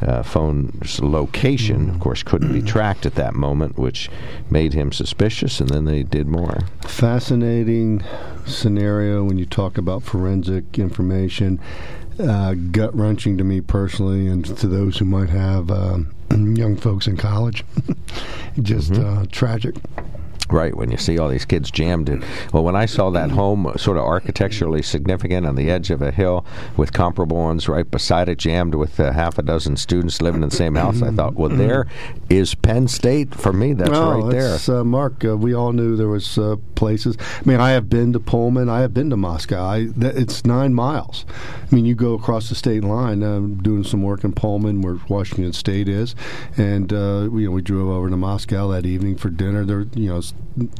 uh, phone's location, of course, couldn't be tracked at that moment, which made him suspicious. And then they did more. Fascinating scenario when you talk about forensic information. Uh, gut wrenching to me personally, and to those who might have um, young folks in college. Just Mm-hmm. uh, tragic. Right, when you see all these kids jammed in. Well, when I saw that home uh, sort of architecturally significant on the edge of a hill with comparable ones right beside it, jammed with uh, half a dozen students living in the same house, I thought, well, there is Penn State for me. That's no, right there. Uh, Mark, uh, we all knew there was uh, places. I mean, I have been to Pullman. I have been to Moscow. I, it's nine miles. I mean, you go across the state line. I'm doing some work in Pullman, where Washington State is, and uh, we, you know, we drove over to Moscow that evening for dinner. There, you know,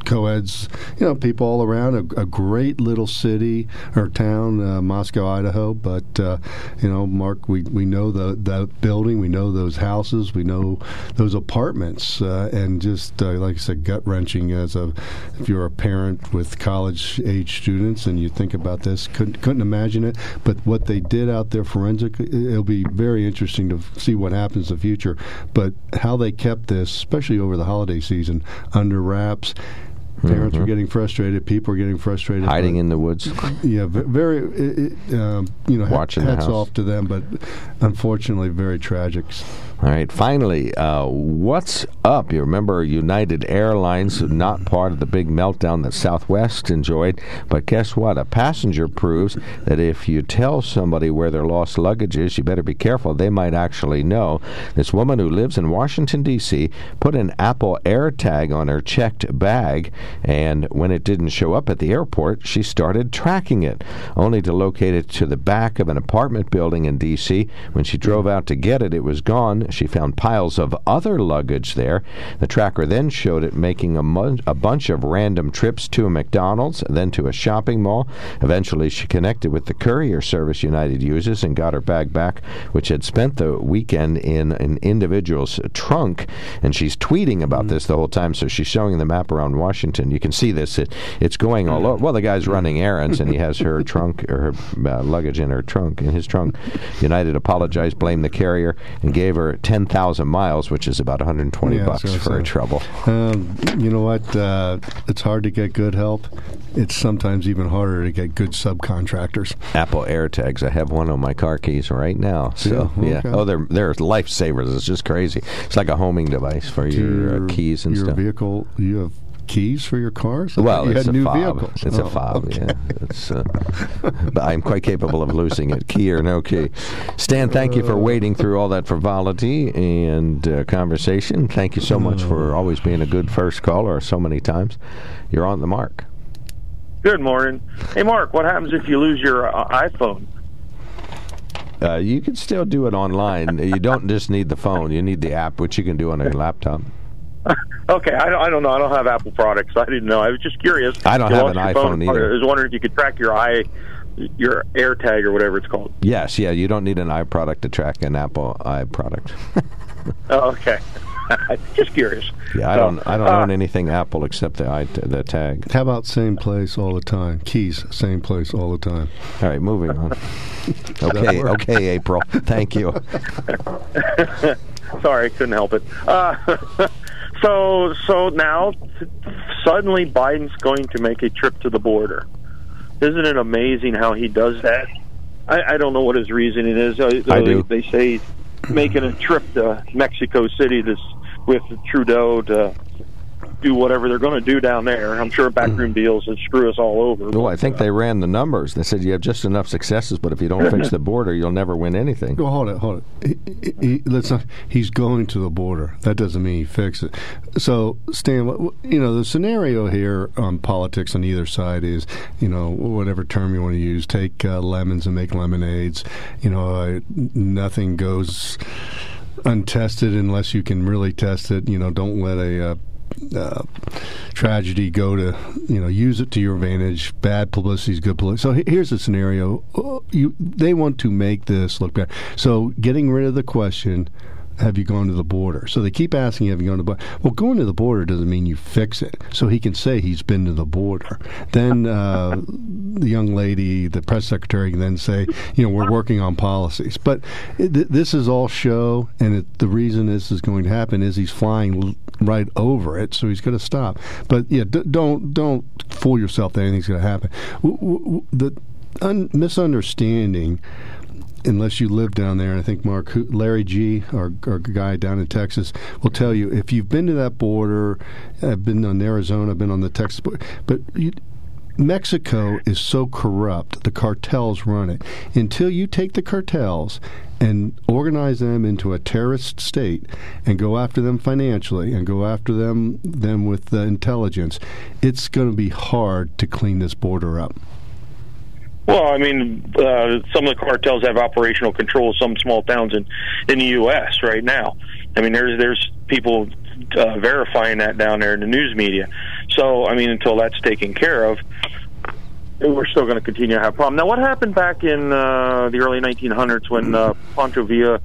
co-eds, you know, people all around. A, a great little city or town, uh, Moscow, Idaho. But uh, you know, Mark, we, we know the that building. We know those houses. We know those apartments, uh, and just uh, like I said, gut wrenching. As a if you're a parent with college age students and you think about this, couldn't couldn't imagine it. But what they did out there forensically, it'll be very interesting to see what happens in the future. But how they kept this, especially over the holiday season, under wraps. Parents Mhm. were getting frustrated. People were getting frustrated. Hiding in the woods. yeah, very. It, it, um, you know, Watching hats off to them, but unfortunately, very tragic. All right. Finally, uh, what's up? You remember United Airlines, not part of the big meltdown that Southwest enjoyed. But guess what? A passenger proves that if you tell somebody where their lost luggage is, you better be careful. They might actually know. This woman who lives in Washington, D.C., put an Apple AirTag on her checked bag, and when it didn't show up at the airport, she started tracking it, only to locate it to the back of an apartment building in D.C. When she drove out to get it, it was gone. She found piles of other luggage there. The tracker then showed it making a, mu- a bunch of random trips to a McDonald's, then to a shopping mall. Eventually, she connected with the courier service United uses and got her bag back, which had spent the weekend in an individual's trunk. And she's tweeting about this the whole time, so she's showing the map around Washington. You can see this. It, it's going all over. Well, the guy's running errands, and he has her trunk or her uh, luggage in her trunk, in his trunk. United apologized, blamed the carrier, and gave her 10,000 miles, which is about 120 Yeah, bucks so- for so- her trouble. Um, you know what? Uh, it's hard to get good help. It's sometimes even harder to get good subcontractors. Apple AirTags. I have one on my car keys right now. So Yeah, yeah, okay. oh, they're they're lifesavers. It's just crazy. It's like a homing device for Do your, uh, keys and your stuff. vehicle. You have keys for your cars. I Well, thought you it's had a new fob. vehicles. It's Oh, a fob. okay. Yeah, it's. Uh, but I'm quite capable of losing it, key or no key. Stan, thank you for wading through all that frivolity and uh, conversation. Thank you so much for always being a good first caller so many times. You're on the mark. Good morning. Hey, Mark, what happens if you lose your uh, iPhone? Uh, you can still do it online. you don't just need the phone. You need the app, which you can do on a laptop. Okay, I don't, I don't know. I don't have Apple products. I didn't know. I was just curious. I don't You have an your iPhone phone. either. I was wondering if you could track your i your AirTag or whatever it's called. Yes, yeah. You don't need an iProduct to track an Apple iProduct. Oh, okay. just curious. Yeah, I So, don't. I don't uh, own anything Apple except the i the tag. How about same place all the time? Keys, same place all the time. All right, moving on. Okay, okay, April. Thank you. Sorry, couldn't help it. Uh, so, so now suddenly Biden's going to make a trip to the border. Isn't it amazing how he does that? I, I don't know what his reasoning is. Uh, I they, do. They say he's making a trip to Mexico City this with Trudeau to do whatever they're going to do down there. I'm sure backroom deals and screw us all over. Well, I think they ran the numbers. They said you have just enough successes, but if you don't fix the border, you'll never win anything. Well, hold it, hold it. He, he, he- let's not. He's going to the border. That doesn't mean he fix it. So, Stan, what- what- you know, the scenario here on politics on either side is, you know, whatever term you want to use, take uh, lemons and make lemonades. You know, uh, nothing goes untested unless you can really test it. You know, don't let a uh, uh, tragedy go to you know use it to your advantage. Bad publicity is good publicity. So here's the scenario: Uh, you they want to make this look bad. So getting rid of the question. Have you gone to the border? So they keep asking, have you gone to the border? Well, going to the border doesn't mean you fix it. So he can say he's been to the border. Then uh, the young lady, the press secretary, can then say, you know, we're working on policies. But it, th- this is all show, and it, the reason this is going to happen is he's flying l- right over it, so he's going to stop. But yeah, d- don't don't fool yourself that anything's going to happen. W- w- the un- misunderstanding unless you live down there, I think Mark Larry G, our, our guy down in Texas, will tell you if you've been to that border. I've been on Arizona, I've been on the Texas border, but you, Mexico is so corrupt. The cartels run it. Until you take the cartels and organize them into a terrorist state and go after them financially and go after them them with the intelligence, it's going to be hard to clean this border up. Well, I mean, uh, some of the cartels have operational control of some small towns in in the U.S. right now. I mean, there's there's people uh, verifying that down there in the news media. So, I mean, until that's taken care of, we're still going to continue to have a problem. Now, what happened back in uh, the early 1900s when uh, Pancho Villa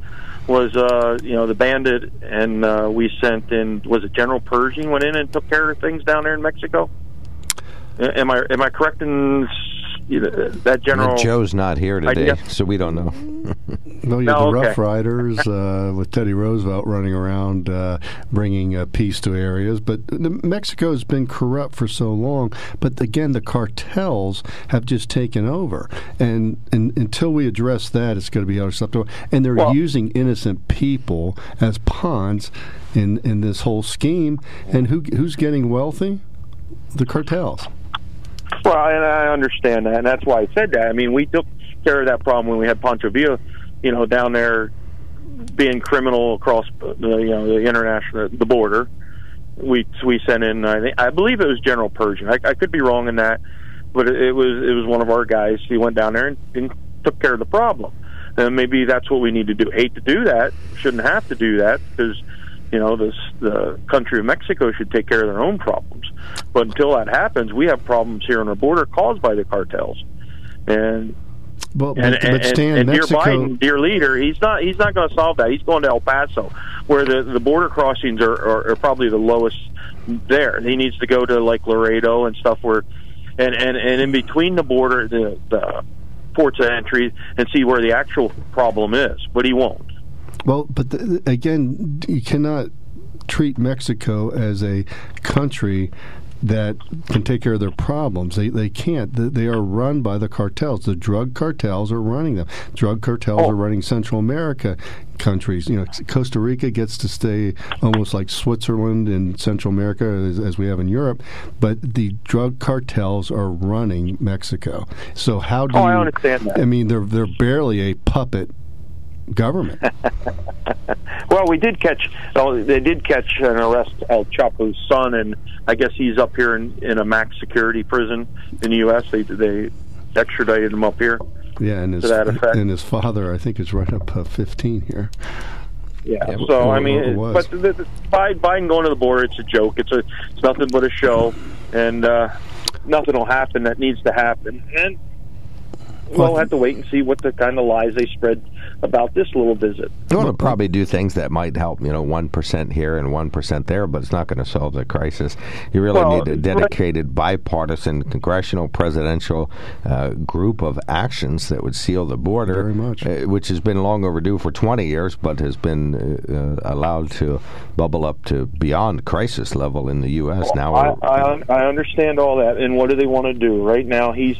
was, uh, you know, the bandit, and uh, we sent in was it General Pershing went in and took care of things down there in Mexico? Am I am I correct in that general? Joe's not here today, idea? so we don't know. No, you have No, the okay. Rough Riders uh, with Teddy Roosevelt running around uh, bringing uh, peace to areas. But Mexico has been corrupt for so long. But again, the cartels have just taken over. And, and until we address that, it's going to be unacceptable. And they're Well- using innocent people as pawns in, in this whole scheme. And who who's getting wealthy? The cartels. Well, and I understand that, and that's why I said that. I mean, we took care of that problem when we had Pancho Villa, you know, down there being criminal across the you know the international the border. We we sent in I think I believe it was General Pershing. I, I could be wrong in that, but it, it was it was one of our guys. He went down there and, and took care of the problem. And maybe that's what we need to do. Hate to do that. Shouldn't have to do that because you know this the country of Mexico should take care of their own problems. But until that happens, we have problems here on our border caused by the cartels. And Well, and, but, and, but Stan, and dear Mexico. Biden, dear leader, he's not he's not going to solve that. He's going to El Paso, where the the border crossings are, are, are probably the lowest there. He needs to go to like Laredo and stuff where, and and and in between the border, the the ports of entry, and see where the actual problem is. But he won't. Well, but the, again, you cannot treat Mexico as a country that can take care of their problems. They they can't. They, are run by the cartels. The drug cartels are running them. Drug cartels are oh. running Central America countries. You know, Costa Rica gets to stay almost like Switzerland in Central America as, as we have in Europe, but the drug cartels are running Mexico. So how do Oh, you? I understand that. I mean, they're they're barely a puppet government. Well, we did catch. Oh, they did catch and arrest El Chapo's son, and I guess he's up here in, in a max security prison in the U.S. They they extradited him up here. Yeah, and his to that effect. and his father, I think, is right up uh, fifteen here. Yeah. Yeah, so well, I mean, it it- but the, the, Biden, Biden going to the border, it's a joke. It's a it's nothing but a show, and uh, nothing will happen that needs to happen. And we'll have to wait and see what the kind of lies they spread about this little visit. You want to probably do things that might help, you know, 1% here and 1% there, but it's not going to solve the crisis. You really Well, need a dedicated bipartisan congressional presidential uh, group of actions that would seal the border, Very much. Uh, which has been long overdue for 20 years, but has been uh, uh, allowed to bubble up to beyond crisis level in the U.S. now. I, I I understand all that, and what do they want to do right now? He's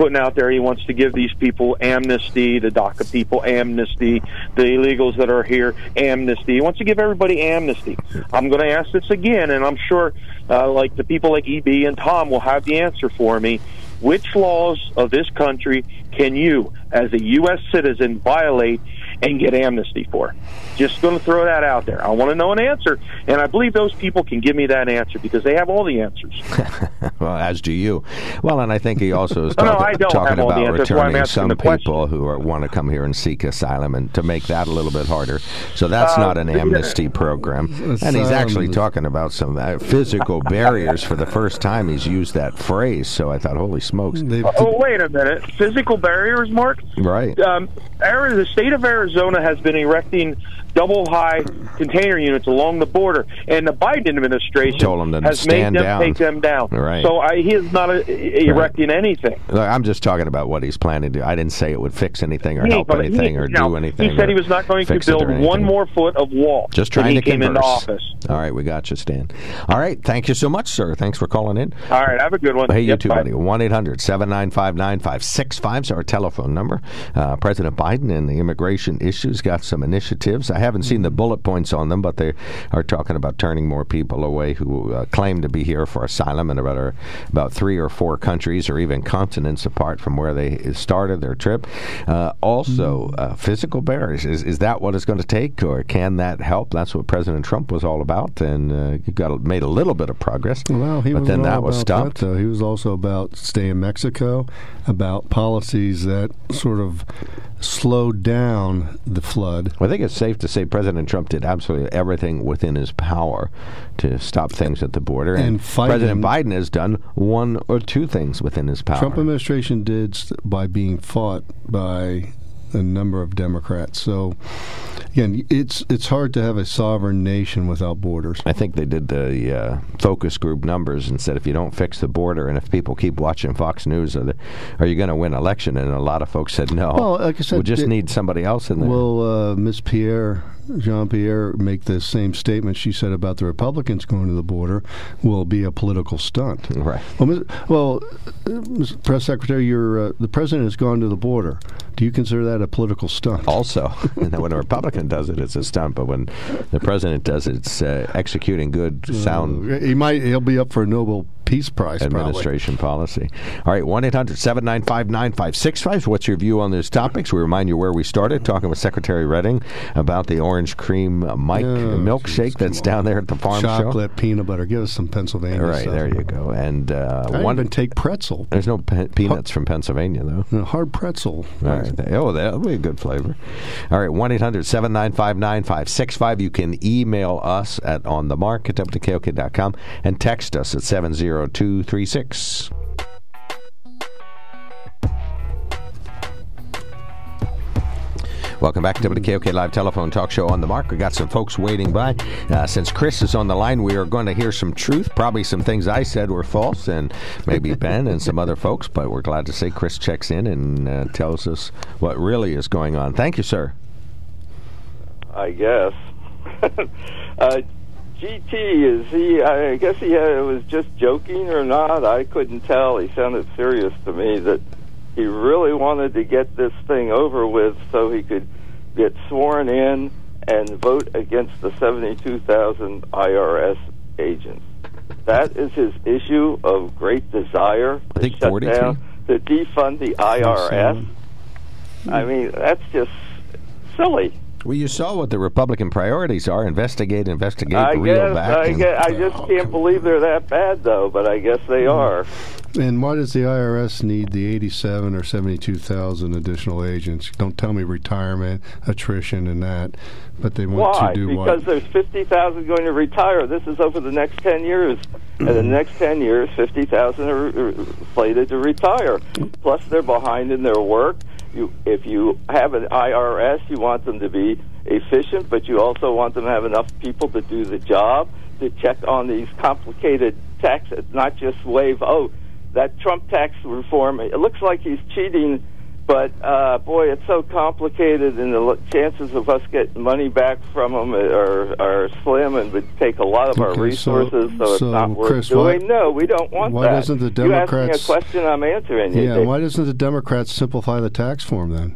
putting out there he wants to give these people amnesty, the DACA people amnesty, the illegals that are here amnesty. He wants to give everybody amnesty. I'm going to ask this again, and I'm sure, uh, like the people like EB and Tom will have the answer for me. Which laws of this country can you, as a U.S. citizen, violate and get amnesty for? Just going to throw that out there. I want to know an answer, and I believe those people can give me that answer because they have all the answers. well, as do you. Well, and I think he also is No, no, talking, I don't talking have all the about answers. That's why I'm returning some the people who are, want to come here and seek asylum, and to make that a little bit harder. So that's Uh, not an yeah. amnesty program. And he's actually talking about some uh, physical barriers for the first time. He's used that phrase. So I thought, holy smokes! Oh, wait a minute. Physical barriers, Mark? Right. Um, the state of Arizona has been erecting double high container units along the border, and the Biden administration Told them to has made them down. take them down. Right. So I, he is not uh erecting anything. Look, I'm just talking about what he's planning to do. I didn't say it would fix anything or He- help anything he, or no, do anything. He said he was not going to fix it or build one more foot of wall. Just trying to came into converse. office. All right, we got you, Stan. All right, thank you so much, sir. Thanks for calling in. All right, have a good one. Hey, you Yep, too, bye. buddy. 1 800 795 9565 is our telephone number. Uh, President Biden and the immigration issues got some initiatives. I haven't seen the bullet points on them, but they are talking about turning more people away who uh, claim to be here for asylum and about, about three or four countries or even continents apart from where they started their trip. Uh, also, uh, physical barriers. Is, is that what it's going to take, or can that help? That's what President Trump was all about, and uh, got made a little bit of progress. Well, he but was then that was stopped. That. He was also about stay in Mexico, about policies that sort of slowed down the flood. Well, I think it's safe to say President Trump did absolutely everything within his power to stop things at the border, And fighting- President Biden has done one or two things within his power. Trump administration did by being fought by a number of Democrats. So again, it's it's hard to have a sovereign nation without borders. I think they did the uh, focus group numbers and said if you don't fix the border and if people keep watching Fox News, are, the, are you going to win election? And a lot of folks said no. Well, like I said, we just it- need somebody else in there. Will uh, Miss Pierre, Jean Pierre, make the same statement she said about the Republicans going to the border? Will be a political stunt. Right. Well, Ms. well, uh, Ms. Press Secretary, your uh, the president has gone to the border. Do you consider that a political stunt? also, and when a Republican does it, it's a stunt. But when the president does it, it's uh, executing good, sound Uh, he might. He'll be up for a Nobel Peace Prize. administration policy. All right, 1 800 795 9565. What's your view on those topics? We remind you where we started, talking with Secretary Redding about the orange cream uh, Mike Oh, milkshake that's down there at the farm Probably. show. Chocolate, peanut butter. Give us some Pennsylvania. Right, stuff. there you go. And uh, I one. even take pretzel. There's no pe- peanuts from Pennsylvania, though. Hard pretzel. All right. Oh, that'll be a good flavor. All right. 1 800 795 9565. You can email us at onthemark at WKOK.com and text us at 70236. Welcome back to WKOK Live Telephone Talk Show on the Mark. We got some folks waiting by. Uh, since Chris is on the line, we are going to hear some truth. Probably some things I said were false, and maybe Ben and some other folks. But we're glad to say Chris checks in and uh, tells us what really is going on. Thank you, sir. I guess. uh, GT is he? I guess he uh, was just joking or not. I couldn't tell. He sounded serious to me that he really wanted to get this thing over with so he could get sworn in and vote against the 72,000 IRS agents. That is his issue of great desire I think to shut 43. down, to defund the IRS. I mean, that's just silly. Well, you saw what the Republican priorities are: investigate, investigate, I reel guess back. I, and- guess, I just can't believe they're that bad, though. But I guess they Hmm. are. And why does the IRS need the 87 or 72,000 additional agents? Don't tell me retirement, attrition, and that. But they want Why? to do because what? Because there's fifty thousand going to retire. This is over the next ten years, and the next ten years, fifty thousand are are slated to retire. Plus, they're behind in their work. You, if you have an IRS, you want them to be efficient, but you also want them to have enough people to do the job to check on these complicated taxes, not just wave, Oh, that Trump tax reform. It looks like he's cheating but uh, boy, it's so complicated, and the chances of us getting money back from them are are slim, and would take a lot of our Okay, so- resources. So, it's so, not worth Chris, why- doing. no, we don't want why that. doesn't the Democrats? You Democrats- me a question, I'm answering. Yeah, Dick. why doesn't the Democrats simplify the tax form then?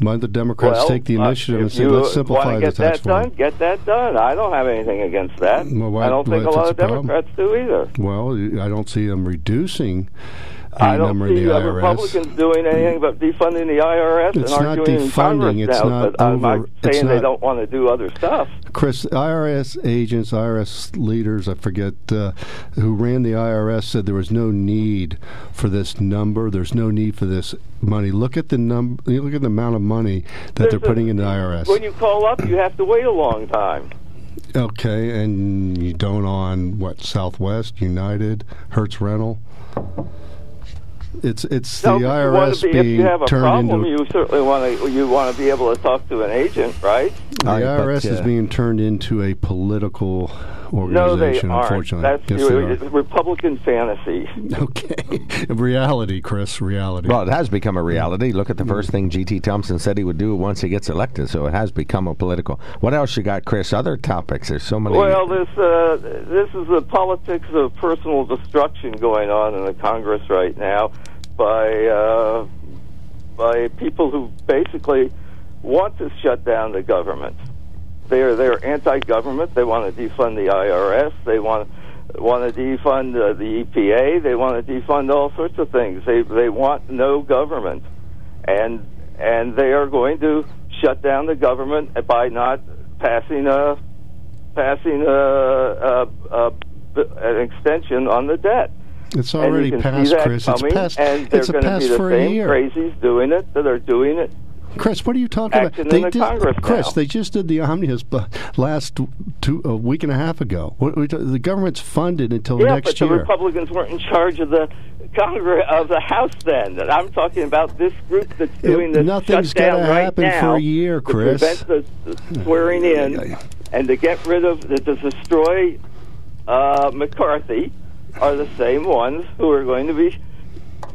Why don't the Democrats well, take the uh, initiative and say, let's simplify the get tax that form? done, get that done. I don't have anything against that. Well, why- I don't think a lot of it's a problem? Democrats do either. Well, I don't see them reducing I don't number see the uh. Republicans doing anything but defunding the IRS It's and not arguing in Congress defunding, it's now. not but I'm not over- it's saying they don't want to do other stuff. Chris, IRS agents, IRS leaders, I forget, uh, who ran the IRS said there was no need for this number. There's no need for this money. Look at the num- Look at the amount of money that they're There's a- putting in the IRS. When you call up, you have to wait a long time. Okay, and you don't on what Southwest, United, Hertz Rental. It's it's So the if you wanna IRS be, if being you have a turned problem, into you certainly want to you want to be able to talk to an agent, right? the All right, but, IRS is uh, being turned into a political No, they organization. aren't. unfortunately, That's yes, you- they are. Republican fantasy. Okay, reality, Chris. Reality. Well, it has become a reality. Look at the first thing G.T. Thompson said he would do once he gets elected. So it has become a political. What else you got, Chris? Other topics? There's so many. Well, this uh, this is the politics of personal destruction going on in the Congress right now by uh, by people who basically want to shut down the government. They're they're anti-government. They want to defund the IRS. They want want to defund uh, the EPA. They want to defund all sorts of things. They they want no government, and and they are going to shut down the government by not passing a passing a, a, a, an extension on the debt. It's already passed, Chris. It's passed. and they're It's a going to be the for a same year. crazies doing it that are doing it. Chris, what are you talking about? in the did, Congress Chris, now. they just did the omnibus bu- last two, a week and a half ago. What, we, the government's funded until yeah, next but the. Republicans weren't in charge of the Congress of the House then. I'm talking about this group that's doing this nothing's shutdown gonna happen for a year, to Chris. prevent the, the swearing in and to get rid of to destroy uh, McCarthy are the same ones who are going to be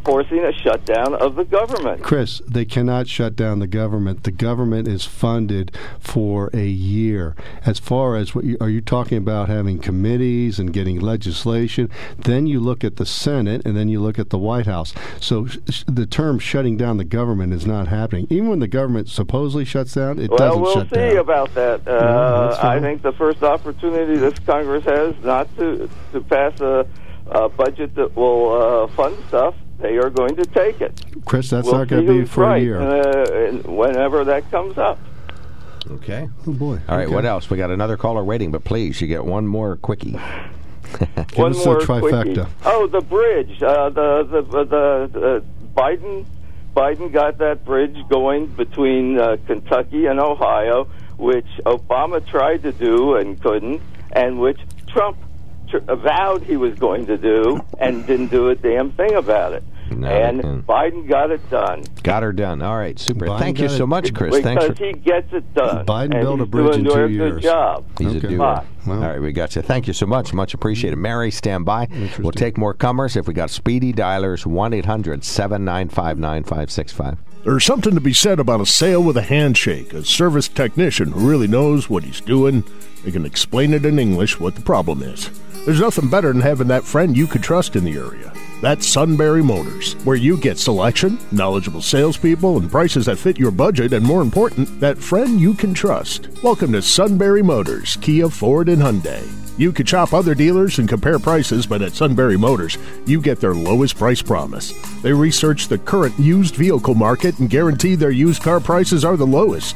forcing a shutdown of the government. Chris, they cannot shut down the government. The government is funded for a year. As far as what you, are you talking about having committees and getting legislation? Then you look at the Senate and then you look at the White House. So sh- the term shutting down the government is not happening. Even when the government supposedly shuts down, it well, doesn't we'll shut see about that. Uh, that's I think the first opportunity this Congress has not to to pass a, a budget that will uh, fund stuff, they are going to take it. Chris, that's we'll not going to be for right, a year. Uh, whenever that comes up. Okay. Oh boy. All right. Okay. What else? We got another caller waiting, but please, you get one more quickie. Give One us more the trifecta. quickie. Oh, the bridge. Uh, the the the, the Biden Biden got that bridge going between uh, Kentucky and Ohio, which Obama tried to do and couldn't, and which Trump tr- vowed he was going to do and didn't do a damn thing about it. No, and. Biden got it done Got her done. All right. Super. Biden Thank you so much, Chris. Thanks because for. he gets it done. Biden and built a bridge doing in two years. Good job. He's Okay. a doer. Well. All right, we got you. Thank you so much. Much appreciated. Mm-hmm. Mary, stand by. We'll take more comers if we got speedy dialers 1 800 795 9565. There's something to be said about a sale with a handshake, a service technician who really knows what he's doing. They can explain it in English what the problem is. There's nothing better than having that friend you could trust in the area. That's Sunbury Motors, where you get selection, knowledgeable salespeople, and prices that fit your budget, and more important, that friend you can trust. Welcome to Sunbury Motors, Kia, Ford, and Hyundai. You could shop other dealers and compare prices, but at Sunbury Motors, you get their lowest price promise. They research the current used vehicle market and guarantee their used car prices are the lowest.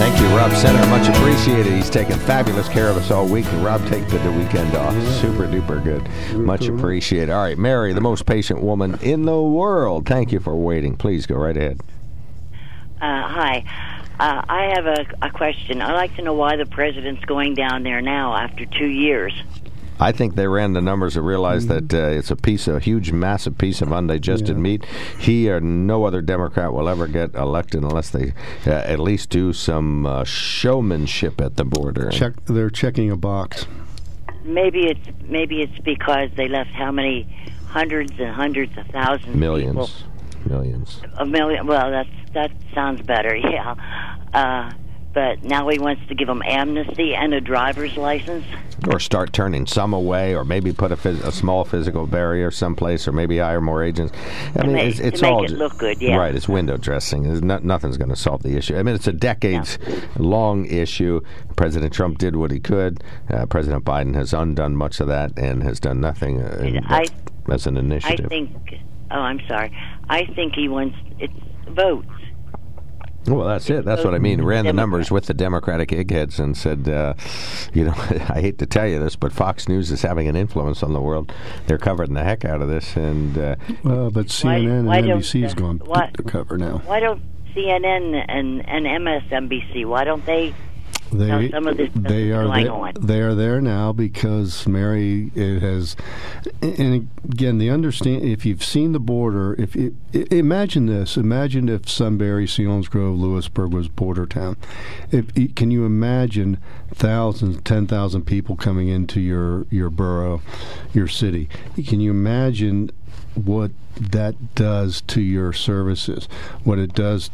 Thank you, Rob Center. Much appreciated. He's taken fabulous care of us all week. And Rob, take the, the weekend off. Super duper good. Much appreciated. All right, Mary, the most patient woman in the world. Thank you for waiting. Please go right ahead. Uh, hi. Uh, I have a, a question. I'd like to know why the president's going down there now after two years. I think they ran the numbers and realized that uh, it's a piece, a huge, massive piece of undigested meat. He or no other Democrat will ever get elected unless they uh, at least do some uh, showmanship at the border. Check. They're checking a box. Maybe it's maybe it's because they left how many hundreds and hundreds of thousands Millions, people. millions. A million. Well, that's that sounds better. Yeah. But now he wants to give them amnesty and a driver's license. Or start turning some away, or maybe put a, phys- a small physical barrier someplace, or maybe hire more agents. I To mean, make- it's, it's make all it look good, yeah. Right, it's window dressing. No, nothing's going to solve the issue. I mean, it's a decades-long issue. President Trump did what he could. Uh, President Biden has undone much of that and has done nothing uh, I- as an initiative. I think. Oh, I'm sorry. I think he wants it's votes. Well, that's it. That's what I mean. Ran the numbers with the Democratic eggheads and said, uh, you know, I hate to tell you this, but Fox News is having an influence on the world. They're covering the heck out of this, and uh, well, but CNN why and don't NBC's the- gone why- to cover now. Why don't CNN and and MSNBC? Why don't they? They know, some of this stuff they are going there, they are there now because Mary it has and again the understand if you've seen the border if it, imagine this imagine if Sunbury Selinsgrove Lewisburg was border town. If can you imagine thousands ten thousand people coming into your your borough your city? Can you imagine what that does to your services, what it does.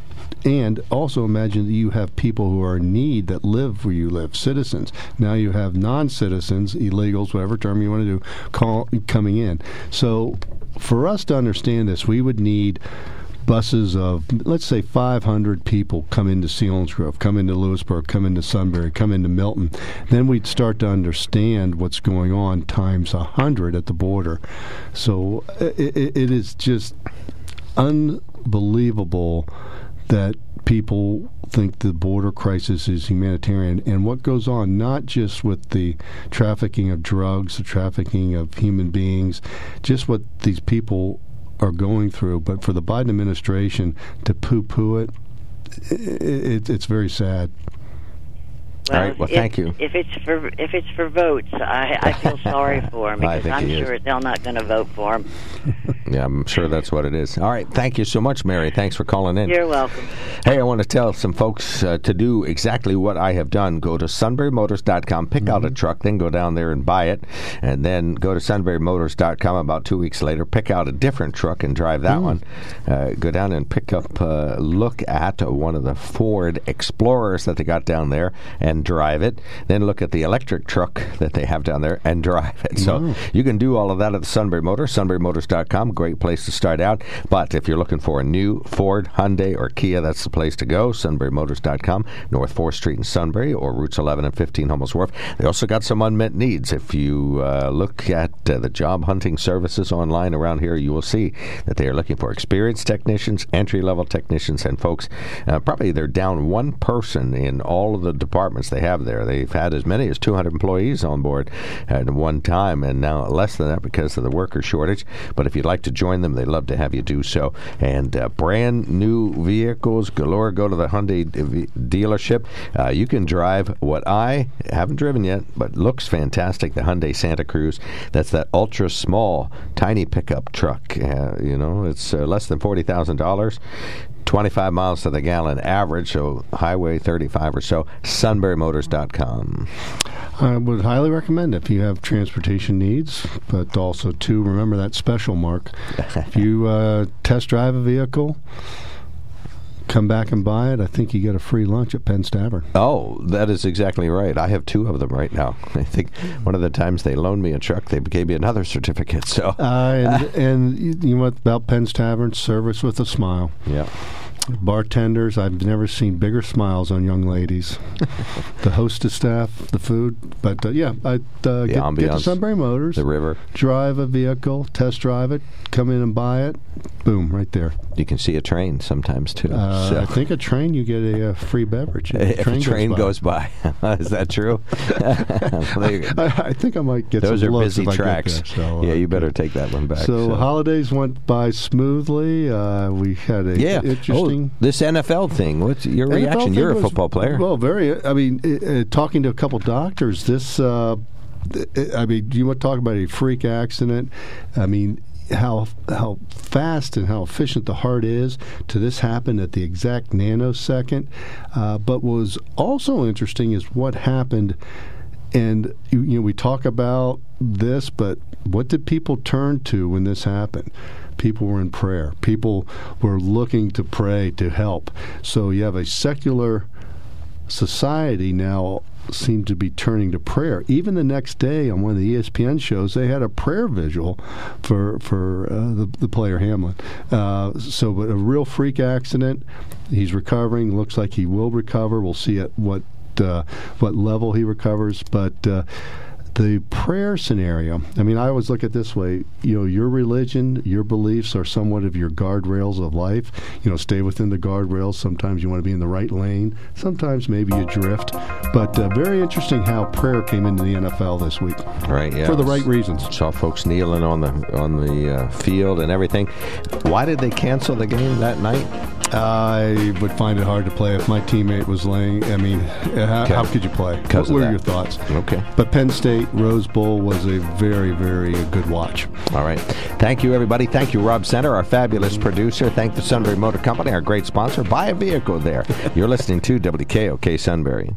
And also imagine that you have people who are in need that live where you live, citizens. Now you have non citizens, illegals, whatever term you want to do, call, coming in. So for us to understand this, we would need buses of let's say 500 people come into Selinsgrove, come into Lewisburg, come into Sunbury, come into Milton. Then we'd start to understand what's going on times a hundred at the border. So it, it, it is just unbelievable that people think the border crisis is humanitarian. And what goes on not just with the trafficking of drugs the trafficking of human beings just what these people are going through but for the Biden administration to poo-poo it, it, it's very sad All right, well, if, thank you. If it's for if it's for votes, I, I feel sorry for him because I'm he is. sure they're not going to vote for him. yeah, I'm sure that's what it is. All right, thank you so much, Mary. Thanks for calling in. You're welcome. Hey, I want to tell some folks uh, to do exactly what I have done. Go to sunburymotors.com, pick out a truck, then go down there and buy it, and then go to sunburymotors.com about two weeks later, pick out a different truck and drive that one. Uh, go down and pick up, uh, look at one of the Ford Explorers that they got down there and drive it. Then look at the electric truck that they have down there and drive it. So Wow. you can do all of that at the Sunbury Motor, sunburymotors.com. Great place to start out. But if you're looking for a new Ford, Hyundai, or Kia, that's the place to go. Sunburymotors.com, North 4th Street in Sunbury, or routes 11 and 15 Hummels Wharf. They also got some unmet needs. If you uh, look at uh, the job hunting services online around here, you will see that they are looking for experienced technicians, entry level technicians, and folks. Uh, probably they're down one person in all of the departments they have there. They've had as many as 200 employees on board at one time, and now less than that because of the worker shortage. But if you'd like to join them, they'd love to have you do so. And uh, brand new vehicles galore. Go to the Hyundai dealership. Uh, you can drive what I haven't driven yet, but looks fantastic. The Hyundai Santa Cruz. That's that ultra small, tiny pickup truck. Uh, you know, it's uh, less than forty thousand dollars. 25 miles to the gallon average, so highway 35 or so. SunburyMotors.com. I would highly recommend if you have transportation needs, but also to remember that special mark. if you uh, test drive a vehicle, come back and buy it. I think you get a free lunch at Penn's Tavern. Oh, that is exactly right. I have two of them right now. I think one of the times they loaned me a truck, they gave me another certificate. So, Uh, and, and you know what about Penn's Tavern? Service with a smile. yeah. Bartenders, I've never seen bigger smiles on young ladies. the hostess staff, the food, but uh, yeah, I uh, get, get to Sunbury Motors, the river. drive a vehicle, test drive it, come in and buy it, boom, right there. You can see a train sometimes too. Uh, so. I think a train you get a, uh free beverage. if a train goes by, is that true? Well, there you go. I, I think I might get Those some are busy if I get tracks. there, so, yeah, uh, you better take that one back. So, holidays went by smoothly. Uh, we had a yeah. interesting. Oh, this NFL thing. What's your NFL reaction? You're a football player. Well, very. I mean, uh, uh, talking to a couple doctors, this. Uh, I mean, you want to talk about a freak accident? I mean, how how fast and how efficient the heart is to this happen at the exact nanosecond. Uh, but what was also interesting is what happened. And you know, we talk about this, but what did people turn to when this happened? People were in prayer. People were looking to pray to help. So you have a secular society now seem to be turning to prayer. Even the next day on one of the ESPN shows, they had a prayer visual for for uh, the, the player Hamlin. Uh, so, but a real freak accident. He's recovering. Looks like he will recover. We'll see at what uh, what level he recovers, but. Uh, the prayer scenario. I mean, I always look at it this way. You know, your religion, your beliefs are somewhat of your guardrails of life. You know, stay within the guardrails. Sometimes you want to be in the right lane. Sometimes maybe you drift. But uh, very interesting how prayer came into the NFL this week. Right. Yeah. For the right reasons. Saw folks kneeling on the on the uh, field and everything. Why did they cancel the game that night? I would find it hard to play if my teammate was laying. I mean, how, Okay. how could you play? What were your thoughts? Okay. But Penn State Rose Bowl was a very, very good watch. All right. Thank you, everybody. Thank you, Rob Center, our fabulous producer. Thank the Sunbury Motor Company, our great sponsor. Buy a vehicle there. You're listening to WKOK Sunbury.